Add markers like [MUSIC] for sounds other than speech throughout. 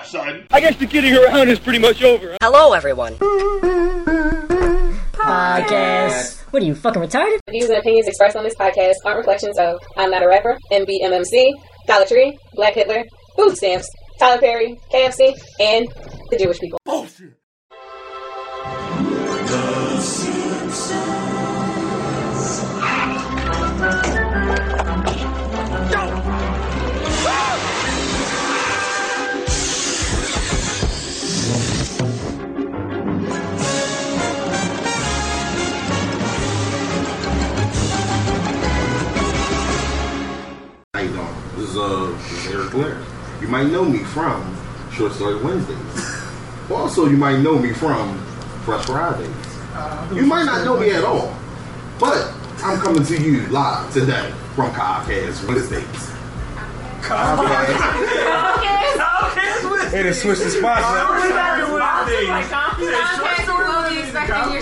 fuck, son? I guess the kidding around is pretty much over. Hello, everyone. Podcast. What are you fucking retarded? The views and opinions expressed on this podcast aren't reflections of I'm Not a Rapper, MBMMC, Dollar Tree, Black Hitler, Food Stamps, Tyler Perry, KFC, and the Jewish people. How you doing? This is uh this is Eric Blair. You might know me from Short Story Wednesdays. [LAUGHS] also, you might know me from Fresh Fridays. You might not know me at all, but I'm coming to you live today from Comcast Wednesdays. Hey, they switched the sponsor.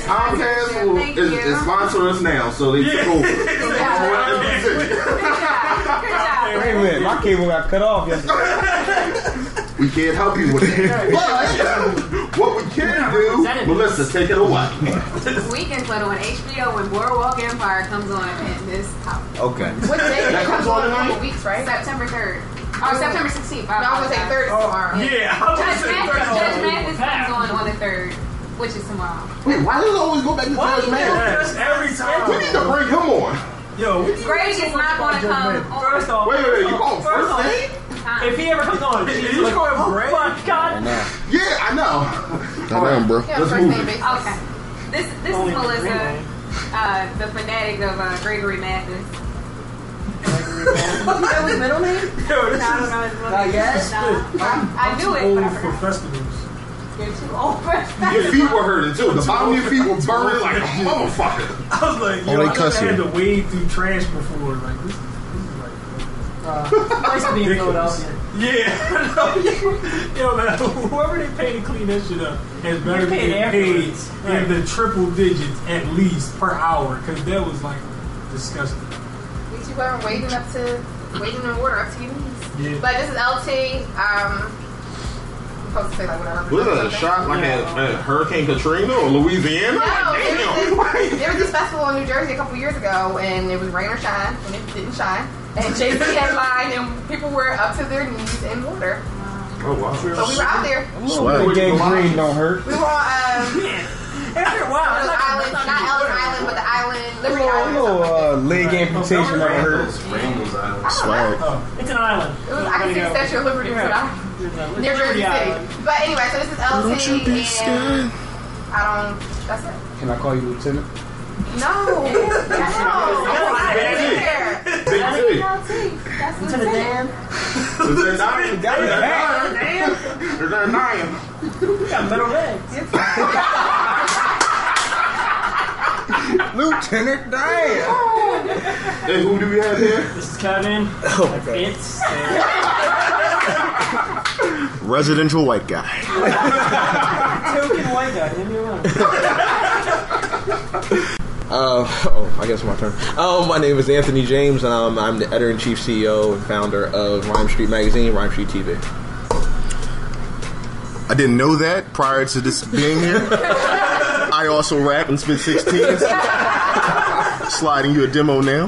Comcast will, is, is sponsoring us now, so they took over. Wait a minute, my cable got cut off yesterday. We can't help you with that. But what we can do, Melissa, take it away. Weekend Photo on HBO when Boardwalk Empire comes on in this house. Okay. What day? That comes on tonight? Couple weeks, right? September 3rd. Or September 16th. No, I was gonna say third is tomorrow. Oh, yeah, I was Judge gonna say Mathis, third. Judge Mathis comes on on the 3rd, which is tomorrow. Wait, why does it always go back to Judge Man? Yes, every We need to bring him on. Yo, we Greg is not going to come on. First off, Wait, wait, wait, you call him first first off, if he ever comes on, [LAUGHS] he's like, oh my god. Yeah, I know. Damn, bro. Yeah, Let's first move name it. basis. Okay. This this Only is Melissa, uh, the fanatic of uh, Gregory Mathis. [LAUGHS] That was middle name? [LAUGHS] Yo, this I don't is know his middle I name. guess. No. I, I knew it, old but I for festivals. You're too old for festivals. Your feet were hurting too. The bottom of your feet were burning like a motherfucker. I was like, yo, Oh, they I cuss had you. to wade through trash before. Like this, this is like. Nice to be in. Philadelphia. Yeah, [LAUGHS] [LAUGHS] yo, man, whoever they pay to clean that shit up has better be paid getting paid afterwards. in the triple digits at least per hour because that was like disgusting. We two are waiting up to, waiting in water up to your knees. Yeah. But this is LT. Um, I'm supposed to say like whatever. Was that a shot like at, at Hurricane Katrina or Louisiana? No, Like, there was, [LAUGHS] this, there was this festival in New Jersey a couple years ago, and it was rain or shine, and it didn't shine. And Jay [LAUGHS] Z headlined, and people were up to their knees in water. Oh wow. So we were out there. The gang green don't hurt. We were on um, [LAUGHS] After a while, those I like islands, not Ellis Island, but the island, Liberty A Island. or little something uh, leg amputation never hurt. Swag. Oh, It's an island. It was, I can see the Statue of Liberty was out near Jersey City. But anyway, so this is LT, Don't you be and scared. I don't. That's it. Can I call you lieutenant? No, [LAUGHS] no, I didn't care. Big T. That's To the Lieutenant. dam. Is there nine? Got it. Is there nine? We got metal legs. Lieutenant, damn. Hey, who do we have here? This is Kevin. Oh, okay. It's uh, Residential white guy. token white guy. Leave me alone. Uh, oh, I guess my turn. Um, my name is Anthony James, and um, I'm the editor in chief, CEO, and founder of Rhyme Street Magazine, Rhyme Street TV. I didn't know that prior to this being here. I also rap and spit 16s. Sliding you a demo now.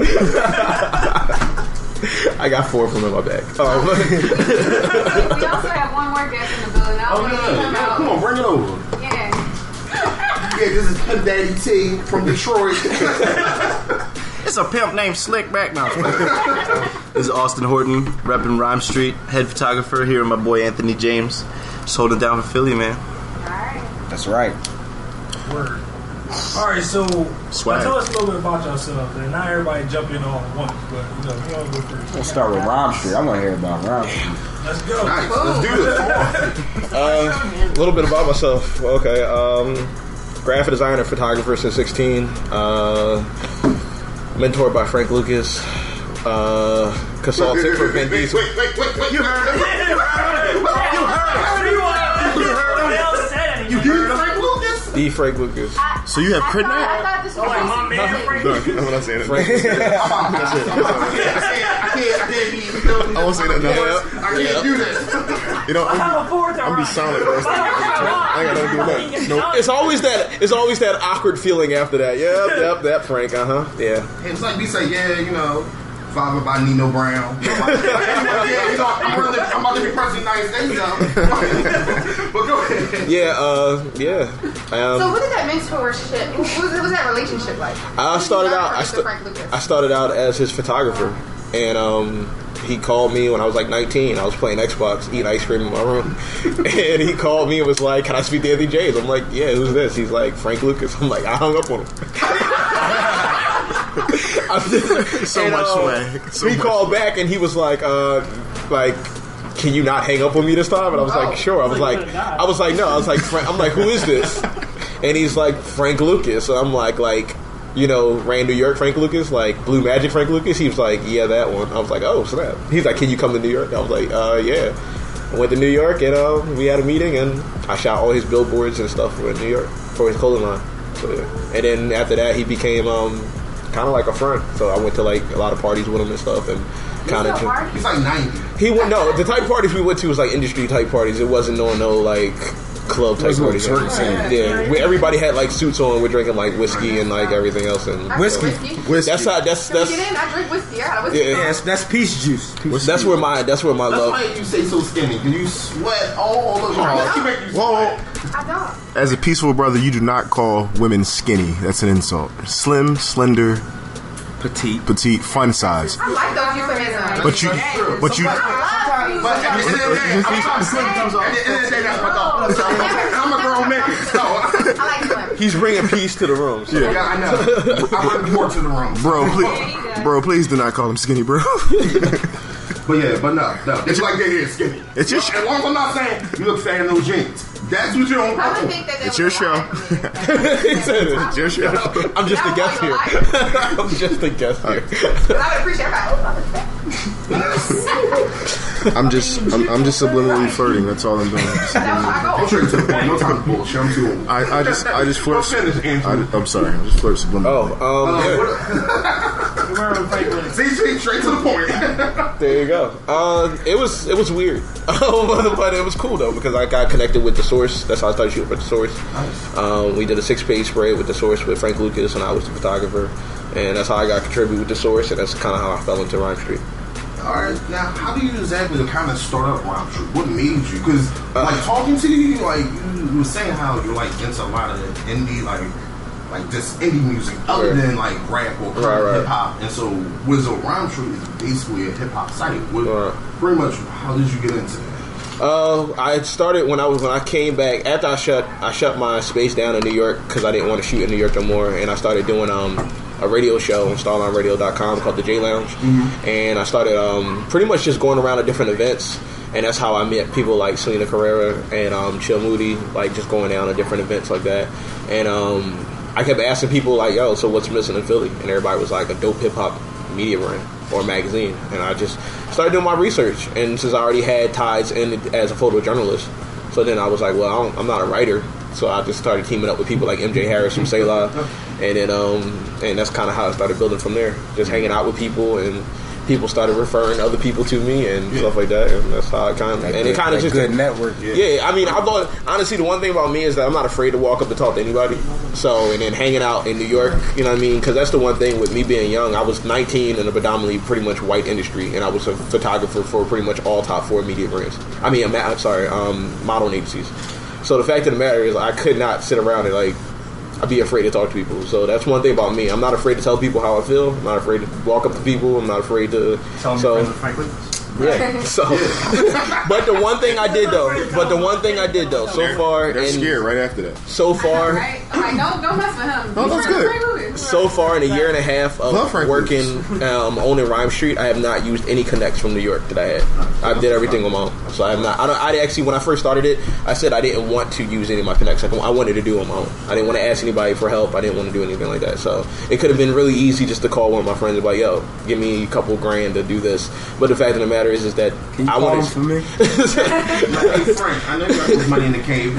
I got four of them in my bag. Um, [LAUGHS] We also have one more guest in the building. I Oh don't want come yeah. Come out. on, bring it over. Yeah. Yeah, this is Pimp Daddy T from Detroit. [LAUGHS] It's a pimp named Slickback. No, this is Austin Horton, repping Rhyme Street, head photographer here with my boy Anthony James. Just holding down for Philly, man. That's right. word. All right, so Swag. tell us a little bit about yourself, and not everybody jump in all at once, but you know, you want to go first. Let's start with Rhyme Street. I want to hear about Rhyme Street. Let's go. nice. Let's do this. Come on. Uh, a little bit about myself. Okay, um, graphic designer, photographer since 16. Uh, mentored by Frank Lucas. Uh, consultant for Vin Wait, Diesel. wait, wait, wait, wait. You heard him. Lucas? The Frank Lucas. So you have I crit thought, I now? thought this was my man Frank. No, I'm not saying Frank [LAUGHS] it. I can't, I can't, I can't, I can't even. I won't say that now. I can't do this. You know, I have I'm, a to I'm be run. silent. Bro. I ain't got nothing to do with that. Nope. It's always that. It's always that awkward feeling after that. Yep, yep, that Frank. Uh huh. Yeah. It's like we say, yeah, you know, fathered by Nino Brown. You know, like, yeah, you know, I'm, really, I'm about to be president of the United States now. but go ahead. Yeah. Uh. Yeah. Um, So what did that mentorship? What was, what was that relationship like? I started out. I, Mr. sta- Frank Lucas. I started out as his photographer, and um, he called me when I was like 19. I was playing Xbox, eating ice cream in my room, [LAUGHS] and he called me and was like, "Can I speak to Anthony James?" I'm like, "Yeah, who's this?" He's like, "Frank Lucas." [LAUGHS] I'm like, I hung up on him. [LAUGHS] I'm [LAUGHS] just- So and, much uh, swag. So he much called back and he was like, uh, like. Can you not hang up on me this time? And I was like, sure. I was like, I was like, no. I was like, Frank, I'm like, who is this? [LAUGHS] And he's like, Frank Lucas. And I'm like, like, you know, Ran New York Frank Lucas, like Blue Magic Frank Lucas. He was like, yeah, that one. I was like, oh snap. He's like, can you come to New York? I was like, uh, yeah. I went to New York and uh, we had a meeting and I shot all his billboards and stuff for New York for his clothing line. So, yeah. And then after that, he became um, kind of like a friend. So I went to like a lot of parties with him and stuff and kind of. He's like 90. He went no. The type parties we went to was like industry type parties. It wasn't no no like club type was parties. church scene. Yeah, we, everybody had like suits on. We're drinking like whiskey and like everything else and I drink whiskey. That's how. That's Can we that's. get in? I drink whiskey. I whiskey. Yeah, Yeah, that's, that's peach juice. Peach That's where my that's where my That's love. why you say so skinny, because you sweat all over the time. You make you Whoa. Sweat. I don't. As a peaceful brother, you do not call women skinny. That's an insult. Slim, slender, petite. petite, fun size. I like those euphemisms. But you, but you, But at the end of the day, I'm trying to say, at the end of the day, that's my dog. [LAUGHS] I'm a grown man, so I like slim. He's bringing peace to the room. So. yeah, I know. I bring more to the room. bro, please, bro, please do not call him skinny, bro. [LAUGHS] But yeah, but no, no. It's like they is skinny. It's your As long as I'm not saying you look fat in those jeans. That's what you're on I would think that they It's your show. for me. [LAUGHS] He said it. it's your show. I'm just a guest here. [LAUGHS] I'm just a guest here. But I would appreciate. I'm like, oh, I look fat. I'm just, I'm, I'm just subliminally flirting. That's all I'm doing. I I'm go. straight to the point. No time bullshit. I'm too old. [LAUGHS] I, I just, I just flirt. Don't. I, I'm sorry. I just flirt subliminally. Oh, um, Uh, yeah. what- You weren't Frank Lucas. [LAUGHS] See, see, straight to the point. [LAUGHS] There you go. Uh, it was it was weird, but, [LAUGHS] but it was cool though because I got connected with the source. That's how I started shooting with the source. Um, we did a six page spread with the source with Frank Lucas, and I was the photographer, and that's how I got contributed with the source, and that's kind of how I fell into Rhyme Street. All right, now how do you exactly kind of start up Rhyme Street? What made you? Because like talking to you, like you, you were saying how you're like into a lot of indie, like like just indie music, other Right. than like rap or Right, right. hip hop. And so Wizard Rhyme Street is basically a hip hop site. What. Pretty much, how did you get into that? Uh, I started when I was when I came back after I shut I shut my space down in New York because I didn't want to shoot in New York no more, and I started doing um a radio show on StarlineRadio.com called the J Lounge, and I started um pretty much just going around to different events, and that's how I met people like Selena Carrera and um Chill Moody, like just going down to different events like that, and um I kept asking people like, yo, so what's missing in Philly, and everybody was like a dope hip hop media brand or magazine, and I just started doing my research. And since I already had ties in as a photojournalist, so then I was like, well, I'm not a writer, so I just started teaming up with people like MJ Harris from Selah, and then um, and that's kind of how I started building from there, just hanging out with people and. People started referring other people to me and stuff like that, and that's how I kind of and it kind of just good network. yeah, I mean, I thought honestly the one thing about me is that I'm not afraid to walk up and talk to anybody. So, and then hanging out in New York, you know what I mean? Because that's the one thing with me being young. I was 19 in a predominantly pretty much white industry, and I was a photographer for pretty much all top four media brands. I mean, I'm, I'm sorry, um, modeling agencies. So the fact of the matter is, I could not sit around and like. I'd be afraid to talk to people. So that's one thing about me. I'm not afraid to tell people how I feel. I'm not afraid to walk up to people. I'm not afraid to. Tell so, friends with Frank Lucas. Yeah. [LAUGHS] So, [LAUGHS] but the one thing I did though, but the one thing I did though, so far, They're and scared right after that. so far, Right? I'm like, don't, don't mess with him. No, that's good. So far in a year and a half of working, [LAUGHS] um, owning Rhyme Street, I have not used any connects from New York that I had. I did everything on my own. So I have not. I don't. I actually, when I first started it, I said I didn't want to use any of my connects. I wanted to do it on my own. I didn't want to ask anybody for help. I didn't want to do anything like that. So it could have been really easy just to call one of my friends and be like, "Yo, give me a couple grand to do this." But the fact of the matter is, is that Can you I want him for me? [LAUGHS] Hey Frank, I know you got this money in the cave.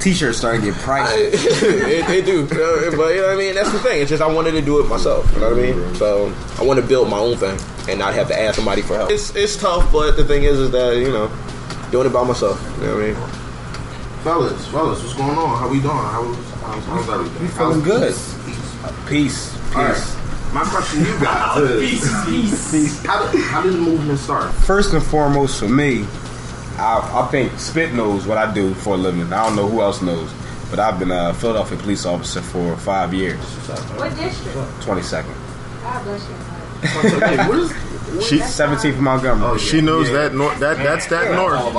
T-shirts starting to get pricey. [LAUGHS] they do, but you know what I mean. That's the thing. It's just I wanted to do it myself. You know what I mean? So I want to build my own thing and not have to ask somebody for help. It's it's tough, but the thing is, is that you know, doing it by myself. You know what I mean? Fellas, fellas, what's going on? How we doing? How's, how's, how's everything? We feeling How's good. peace? Peace. Peace. All right. Peace. My question to you guys is, Peace. how did, how did the movement start? First and foremost, for me, I, I think Spit knows what I do for a living. I don't know who else knows, but I've been a Philadelphia police officer for five years. What district? Twenty second. God bless you. what is She, 17th Montgomery. Oh, she knows that north. That that's that north.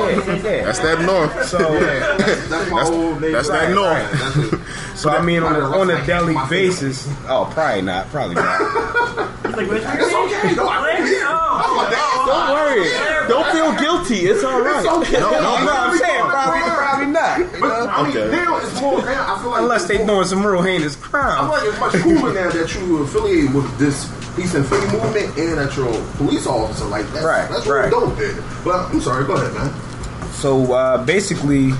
That's that north. So, [LAUGHS] that's, that's my That's- old name. that's that Right, north. right. That's it. [LAUGHS] so I mean, on a, on a daily My favorite. basis. Oh, probably not. Probably not. [LAUGHS] Like, what's your It's okay. No, I Oh, Don't worry. Don't feel guilty. It's all right. It's okay. No, no, no, I'm saying probably, probably not. But I mean, Okay. now it's more. Now I feel like Unless they doing some real heinous crime. I crime. feel like it's much cooler now that you affiliated with this peace and Philly movement and that you're a police officer. Like that's Right, that's right. really dope. Dude. But I'm sorry. Go ahead, man. So uh, basically,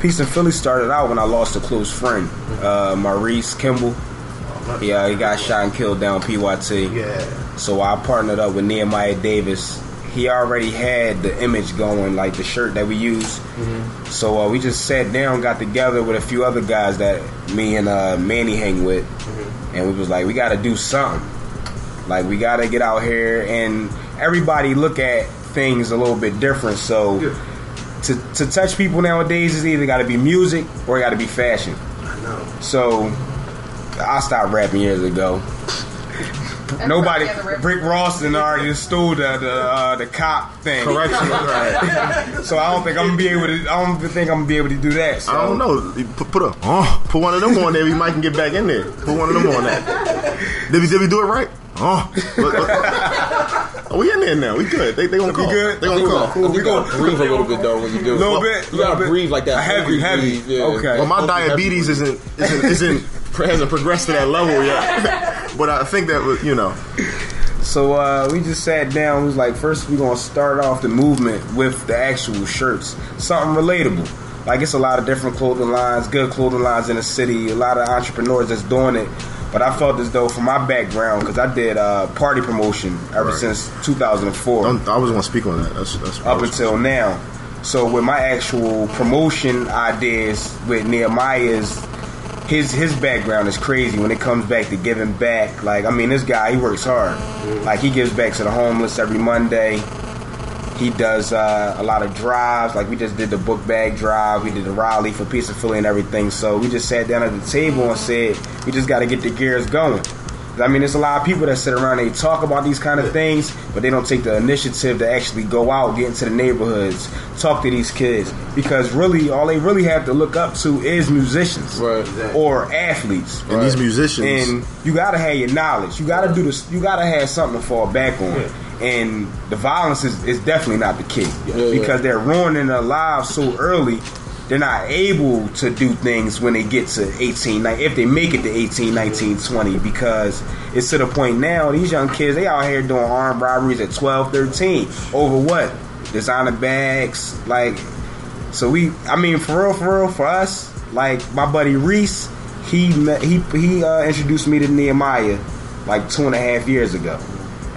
Peace and Philly started out when I lost a close friend, uh, Maurice Kimball. Yeah, he got shot and killed down PYT. Yeah. So I partnered up with Nehemiah Davis. He already had the image going, like the shirt that we use. So uh, we just sat down, got together with a few other guys that me and uh, Manny hang with, and we was like, we got to do something. Like we got to get out here, and everybody look at things a little bit different. So to to touch people nowadays is either got to be music or it got to be fashion. I know. So I stopped rapping years ago. Nobody, probably the rip- Rick already stole the the, uh, the cop thing. Correction. [LAUGHS] Right. So I don't think I'm gonna be able to. I don't think I'm gonna be able to do that. So. I don't know. Put, put a oh, put one of them on there. We might can get back in there. Put one of them on that. [LAUGHS] Did we did we do it right? Oh, look, look. [LAUGHS] We in there now. We good. They they gonna call. good? They gonna Cool. call. Cool. We You gonna breathe a little bit though when you do. it. Little bit, You gotta little bit. breathe like that. Heavy, hungry heavy. breathe, yeah. Okay. Well, my Hungry, diabetes breathe. isn't isn't, isn't hasn't progressed to that level yet. [LAUGHS] but I think that was you know. So uh, we just sat down. We was like, first we're gonna start off the movement with the actual shirts, something relatable. Like it's a lot of different clothing lines, good clothing lines in the city. A lot of entrepreneurs that's doing it. But I felt as though, from my background, because I did uh, party promotion ever Right. since 2004 Don't, I was gonna speak on that. That's that's up until now. So with my actual promotion ideas with Nehemiah's his his background is crazy when it comes back to giving back. Like I mean this guy he works hard. Like he gives back to the homeless every Monday. He does uh, a lot of drives. Like we just did the book bag drive. We did the Raleigh for Peace and Philly and everything. So we just sat down at the table and said we just got to get the gears going. I mean, there's a lot of people that sit around and they talk about these kind of things, but they don't take the initiative to actually go out, get into the neighborhoods, talk to these kids. Because really, all they really have to look up to is musicians Right. or athletes. And these musicians, And you gotta have your knowledge. You gotta do this. You gotta have something to fall back on. And the violence is, is definitely not the key yeah. because they're ruining their lives so early. They're not able to do things when they get to 18, 19, if they make it to 18, 19, 20, because it's to the point now, these young kids, they out here doing armed robberies at 12, 13. Over what? Designer bags. Like, so we, I mean, for real, for real, for us, like my buddy Reese, he met, he he uh, introduced me to Nehemiah like two and a half years ago,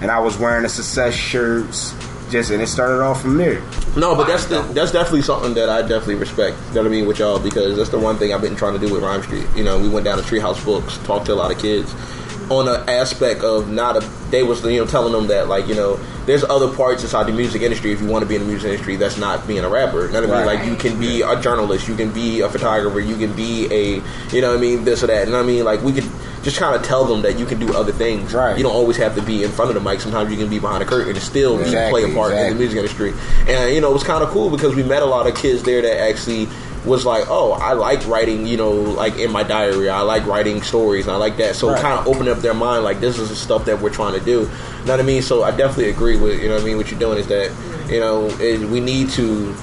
and I was wearing the success shirts, just and it started off from there. No, but that's the, that's definitely something that I definitely respect. You know what I mean with y'all because that's the one thing I've been trying to do with Rhyme Street. You know, we went down to Treehouse Books, talked to a lot of kids on an aspect of not a. They was you know telling them that like you know there's other parts inside the music industry if you want to be in the music industry that's not being a rapper. You know what I mean? Right. Like you can be a journalist, you can be a photographer, you can be a you know what I mean this or that. You know what I mean? Like we could just kind of tell them that you can do other things. Right. You don't always have to be in front of the mic. Sometimes you can be behind the curtain and still be Exactly, play a part in the music industry. And you know, it was kind of cool because we met a lot of kids there that actually was like, oh, I like writing, you know, like in my diary. I like writing stories and I like that. So Right. kind of opened up their mind, like this is the stuff that we're trying to do. You know what I mean? So I definitely agree with you know what I mean. What you're doing is that you know it, we need to.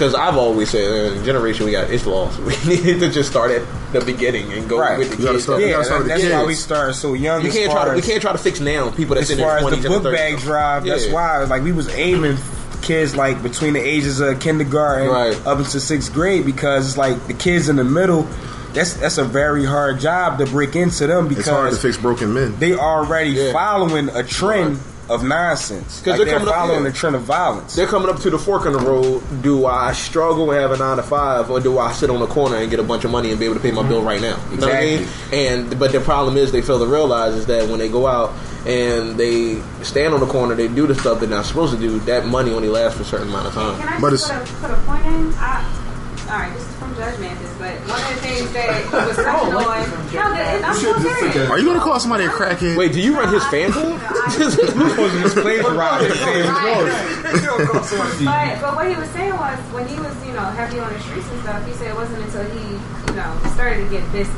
Because I've always said, uh, the generation we got, it's lost. [LAUGHS] We need to just start at the beginning and go Right. with the You kids. start- Yeah, gotta start with the that's why we start so young. You can't try to, we as- can't try to fix now people that's as in far their as twenties the book bag drive, that's Yeah. why like we was aiming kids like between the ages of kindergarten Right. up into sixth grade because it's like the kids in the middle. That's that's a very hard job to break into them It's hard to because fix broken men. they already Yeah. following a trend of nonsense. 'Cause Like they're they're coming up following here. the trend of violence. They're coming up to the fork in the road. Do I struggle and have a nine to five, or do I sit on the corner and get a bunch of money and be able to pay my bill right now? You know what I mean? And but the problem is they fail to realize is that when they go out and they stand on the corner, they do the stuff they're not supposed to do. That money only lasts for a certain amount of time. Can I But just it's- put a, put a point in? I, all right, this is from Judge Mathis, but one of the things that was [LAUGHS] touching on. No, that, I'm so serious. Are you gonna call somebody a crackhead? Wait, do you run his fan [LAUGHS] [LAUGHS] club? But but what he was saying was when he was you know heavy on the streets and stuff, he said it wasn't until he you know started to get busy.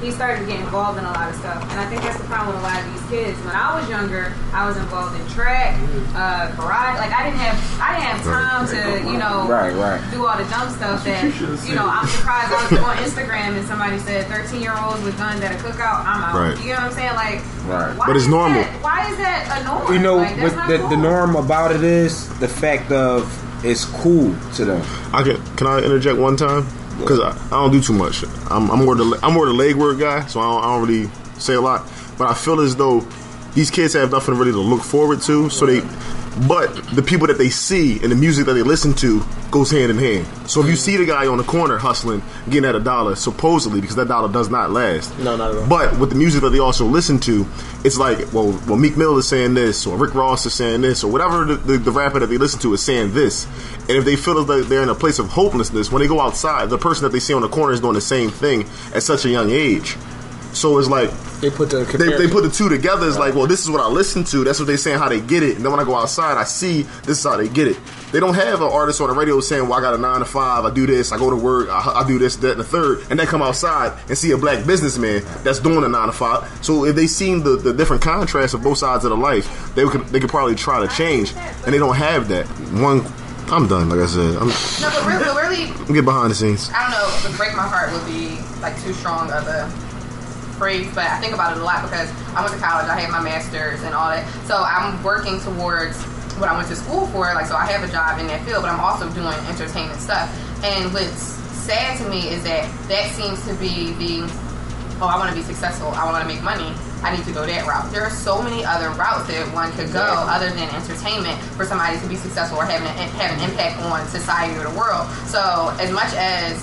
He started to get involved in a lot of stuff, and I think that's the problem with a lot of these kids. When I was younger, I was involved in track, uh, karate. Like I didn't have, I didn't have time to, you know, Right, right. do all the dumb stuff that, you know, I'm surprised I was on Instagram and somebody said 13 year olds with guns at a cookout. I'm out. Right. You know what I'm saying? Like, Right. why But it's normal. That, why is that a norm? You know, like, that's what the, cool. the norm about it is the fact of it's cool to them. I can can I interject one time? Because I, I don't do too much. I'm, I'm more the I'm more the leg work guy, so I don't, I don't really say a lot. But I feel as though these kids have nothing really to look forward to. So they, but the people that they see and the music that they listen to goes hand in hand. So if you see the guy on the corner hustling, getting at a dollar, supposedly because that dollar does not last. No, not at all. But with the music that they also listen to, it's like, well, well, Meek Mill is saying this, or Rick Ross is saying this, or whatever the, the, the rapper that they listen to is saying this. And if they feel though they're in a place of hopelessness, when they go outside, the person that they see on the corner is doing the same thing at such a young age. So it's like They put the they, they put the two together. It's like, well, this is what I listen to. That's what they saying how they get it. And then when I go outside, I see this is how they get it. They don't have an artist on the radio saying, "Well, I got a nine to five. I do this. I go to work. I, I do this, that, and the third. And then come outside and see a black businessman that's doing a nine to five. So if they seen the, the different contrasts of both sides of the life, they could they could probably try to change. And they don't have that. One, I'm done. Like I said, I'm, No, but really, really, get behind the scenes. I don't know. The break my heart would be like too strong of a phrase, but I think about it a lot because I went to college, I had my master's and all that. So I'm working towards what I went to school for. Like, so I have a job in that field, but I'm also doing entertainment stuff. And what's sad to me is that that seems to be the oh, I want to be successful, I want to make money. I need to go that route. There are so many other routes that one could go other than entertainment for somebody to be successful or having an, have an impact on society or the world. So as much as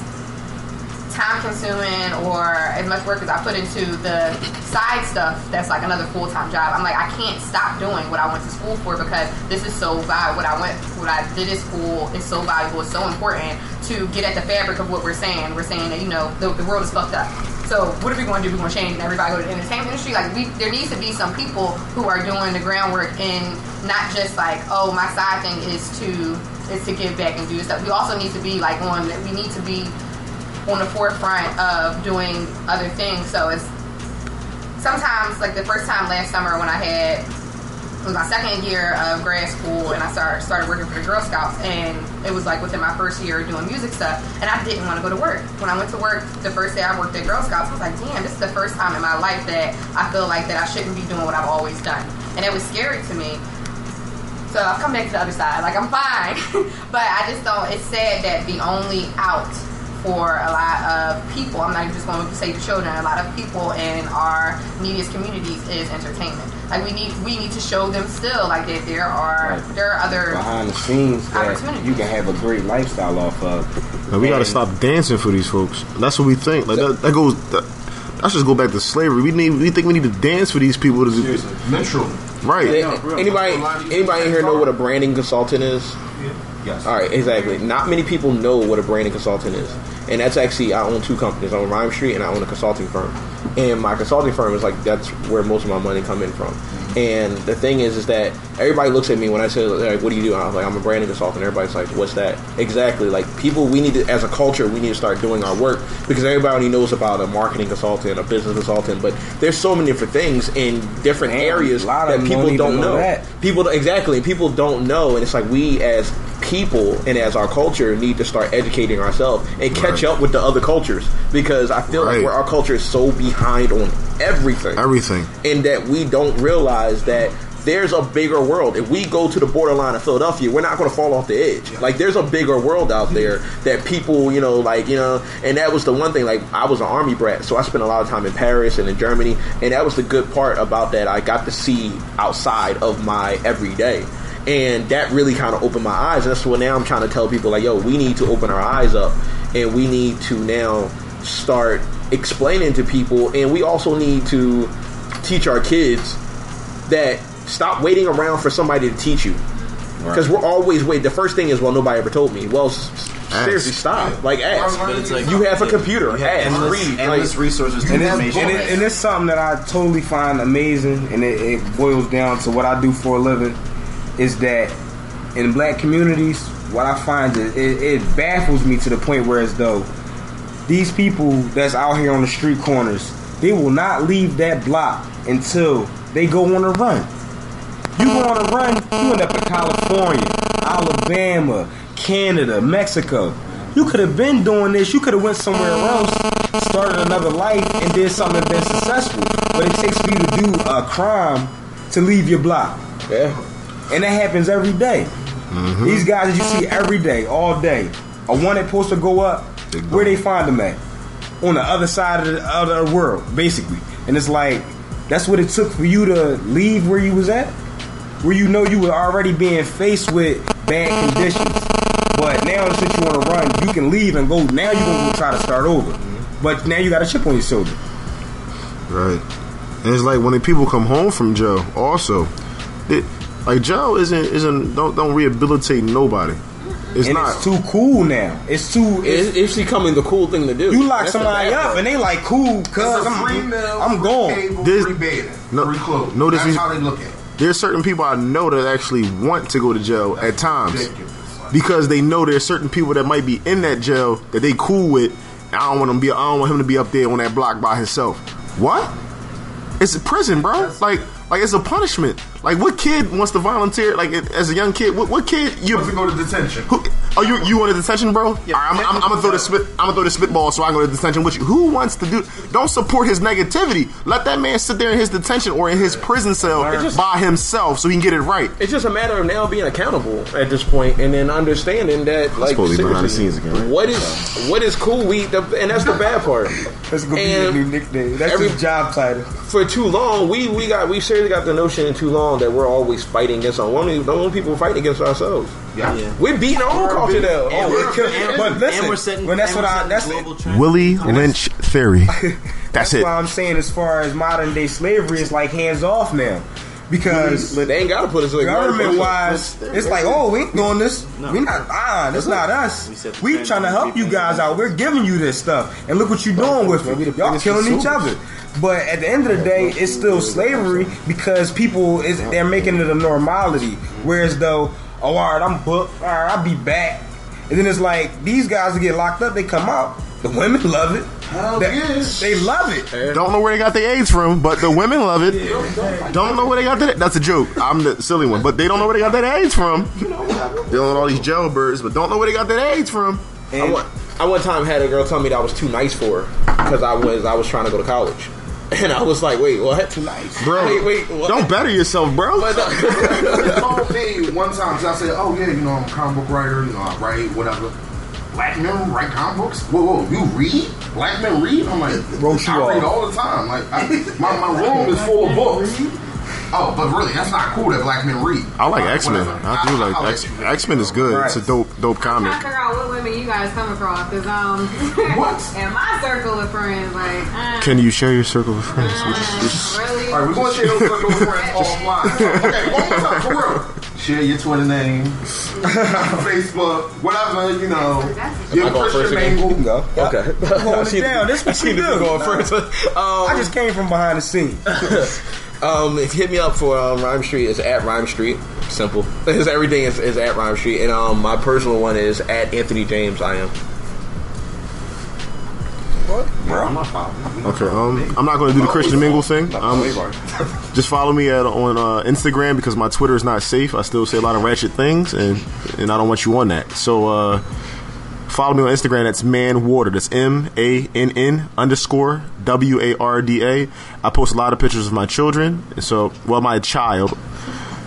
time consuming or as much work as I put into the side stuff that's like another full time job. I'm like I can't stop doing what I went to school for because this is so valuable. What I went what I did at school is so valuable, it's so important to get at the fabric of what we're saying. We're saying that, you know, the, the world is fucked up. So what are we going to do? We're going to change and everybody go to the entertainment industry. Like we, there needs to be some people who are doing the groundwork and not just like, oh, my side thing is to is to give back and do stuff. We also need to be like on. We need to be on the forefront of doing other things. So it's sometimes like the first time last summer when I had was my second year of grad school and I started started working for the Girl Scouts and it was like within my first year doing music stuff and I didn't want to go to work. When I went to work the first day I worked at Girl Scouts, I was like, damn, this is the first time in my life that I feel like that I shouldn't be doing what I've always done. And it was scary to me. So I've come back to the other side. Like I'm fine. [LAUGHS] but I just don't it's sad that the only out for a lot of people, I'm not just going to say children, a lot of people in our media's communities is entertainment. Like we need we need to show them still like that there are there are other behind the scenes that Opportunities. you can have a great lifestyle off of. Now, we got to stop dancing for these folks. That's what we think. Like that, that goes. That, that's just go back to slavery. We need. We think we need to dance for these people to do. Metro. Right. anybody anybody in here know what a branding consultant is? Yes. All right, exactly. Not many people know what a branding consultant is, and that's actually I own two companies. I own Rhyme Street and I own a consulting firm. And my consulting firm is like that's where most of my money come in from. And the thing is, is that everybody looks at me when I say like, "What do you do?" I'm like, "I'm a branding consultant." Everybody's like, "What's that?" Exactly. Like people, we need to, as a culture, we need to start doing our work because everybody knows about a marketing consultant, a business consultant, but there's so many different things in different areas a lot of that people don't know know. People exactly, and people don't know, and it's like we as people and as our culture need to start educating ourselves and catch up with the other cultures because I feel Right. like where our culture is so behind on everything, Everything. and that we don't realize that there's a bigger world. If we go to the borderline of Philadelphia, we're not going to fall off the edge. Like there's a bigger world out there that people, you know, like you know, and that was the one thing. Like I was an army brat, so I spent a lot of time in Paris and in Germany, and that was the good part about that. I got to see outside of my everyday. And that really kind of opened my eyes. And that's what now I'm trying to tell people like, yo, we need to open our eyes up and we need to now start explaining to people and we also need to teach our kids that stop waiting around for somebody to teach you. Because we're always waiting the first thing is well nobody ever told me. Well s- s- seriously stop. Like ask. But it's like- you have a computer. You have ask. endless- read. Endless like- resources to and it's, information. and, it, and it's something that I totally find amazing, and it, it boils down to what I do for a living. Is that in black communities, what I find is it, it baffles me to the point where as though these people that's out here on the street corners, they will not leave that block until they go on a run. You go on a run, you end up in California, Alabama, Canada, Mexico. You could have been doing this. You could have went somewhere else, started another life, and did something and been successful. But it takes for you to do a crime to leave your block. Yeah. And that happens every day. Mm-hmm. These guys that you see every day, all day. A wanted poster go up, where they find them at? On the other side of the other world, basically. And it's like, that's what it took for you to leave where you was at? Where you know you were already being faced with bad conditions. But now since you want to run, you can leave and go, now you're going to try to start over. But now you got a chip on your shoulder. Right. And it's like when the people come home from jail, also, it, like jail isn't isn't don't don't rehabilitate nobody. It's and not. it's too cool now. It's too. It's, it's becoming the cool thing to do. You lock That's somebody up part. and they like cool, cuz I'm, I'm gone. There's- free bathing, no, free clothes. no, this That's is- how they look at it. There's certain people I know that actually want to go to jail at times because they know there's certain people that might be in that jail that they cool with. I don't want him to be. I don't want him to be up there on that block by himself. What? It's a prison, bro. Like, like it's a punishment. Like, what kid wants to volunteer? Like, as a young kid, what, what kid you Wants to go to detention. Who, oh, you you want a detention, bro? All right, I'm, I'm, I'm gonna throw the spit. I'm gonna throw the spitball so I go to detention with you. Who wants to do? Don't support his negativity. Let that man sit there in his detention or in his prison cell by himself so he can get it right. It's just a matter of now being accountable at this point, and then understanding that, like, supposed to be behind the scenes again, right? what is what is cool? We the, and that's the bad part. [LAUGHS] That's gonna be And the new nickname. That's every- his job title. For too long, we we got we seriously got the notion in too long that we're always fighting against our women. The only people fighting against ourselves. Yeah. We're beating our own culture though. And Oh, we're- and- But listen, and we're setting, when that's and what we're I- setting that's global it. trends. Willie Lynch theory. [LAUGHS] That's That's it. why I'm saying, as far as modern day slavery, it's like hands off now, because But they ain't gotta put us like government wise, it's like, oh, we ain't doing this. we not. Ah, that's not us. We set the We trying to help you guys out. We're giving you this stuff, and look what you're doing with it. Y'all killing each other. But at the end of the day, it's still slavery because people is they're making it a normality. Whereas though, oh, all right, I'm booked. All right, I'll be back. And then it's like these guys that get locked up, they come out. The women love it. Hell They- yes. They love it. Don't know where they got the AIDS from, but the women love it. Don't know where they got that. That's a joke. I'm the silly one, but they don't know where they got that AIDS from. Dealing with all these jailbirds, but don't know where they got that AIDS from. I one, I one time had a girl tell me that I was too nice for her because I was I was trying to go to college, [LAUGHS] and I was like, wait, what? Too nice, Bro, Wait, wait, what? don't better yourself, bro. But, uh, They told me one time, 'cause I said, "Oh yeah, you know, I'm a comic book writer. You know, I write whatever. Black men write comic books. Whoa, whoa, you read? Black men read? I'm like, Wrote you I read all the time. Like, I, my my room is full of books. Oh, but really, that's not cool that black men read. I like X Men. whatever. I do like I X X Men is good. It's a dope dope comic. trying to figure out what women you guys come across because um What? [LAUGHS] in my circle of friends like uh, Can you share your circle of friends? really All right, we're going to share those circle of friends [LAUGHS] offline. Okay, one more time, for real. Share your Twitter name, [LAUGHS] Facebook, whatever, you know. Your Am I first Christian again? angle. Go. okay, Hold I it down. This I what see you the do. going first. Um, I just came from behind the scenes. Um, if you hit me up for um, Rhyme Street, it's at Rhyme Street. Simple. [LAUGHS] It's everything is, is at Rhyme Street, and um, my personal one is at Anthony James. I am. Okay, um, I'm not going to do the Christian mingle thing. Um, [LAUGHS] just follow me at on uh, Instagram because my Twitter is not safe. I still say a lot of ratchet things, and and I don't want you on that. So uh, follow me on Instagram. That's MannWarda. That's M A N N underscore W A R D A. I post a lot of pictures of my children. So well, my child.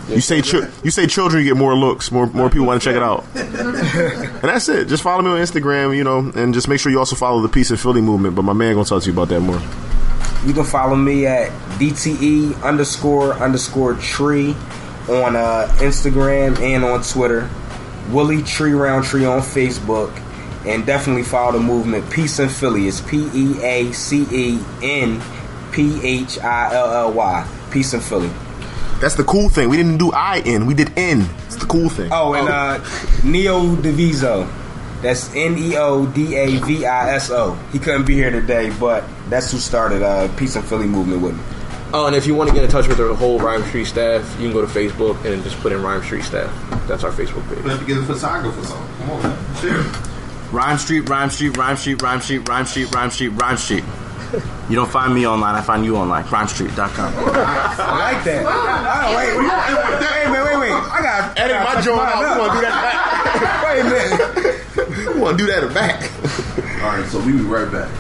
You say chi- you say children you get more looks, more more people want to check it out. [LAUGHS] and that's it. Just follow me on Instagram, you know, and just make sure you also follow the Peace and Philly movement. But my man gonna talk to you about that more. You can follow me at DTE underscore underscore tree on uh, Instagram and on Twitter. Willie Tree Roundtree on Facebook. And definitely follow the movement Peace in Philly. It's P E A C E N P H I L L Y. Peace in Philly. That's the cool thing. We didn't do I in, we did N. It's the cool thing. Oh, and uh, Neo Diviso. That's N E O D A V I S O. He couldn't be here today, but that's who started uh, Peace and Philly movement with me. Oh, and if you want to get in touch with the whole Rhyme Street staff, you can go to Facebook and just put in Rhyme Street staff. That's our Facebook page. We have to get a photographer so Come on, man. Share. Rhyme Street, Rhyme Street, Rhyme Street, Rhyme Street, Rhyme Street, Rhyme Street, Rhyme Street. You don't find me online, I find you online. RhymeStreet.com. I like that. Oh, wait, wait, wait, wait, wait, wait. I got to Edit my joint out. We want to do that back. [LAUGHS] Wait a minute. back. [LAUGHS] we want to do that back. All right, so we be right back.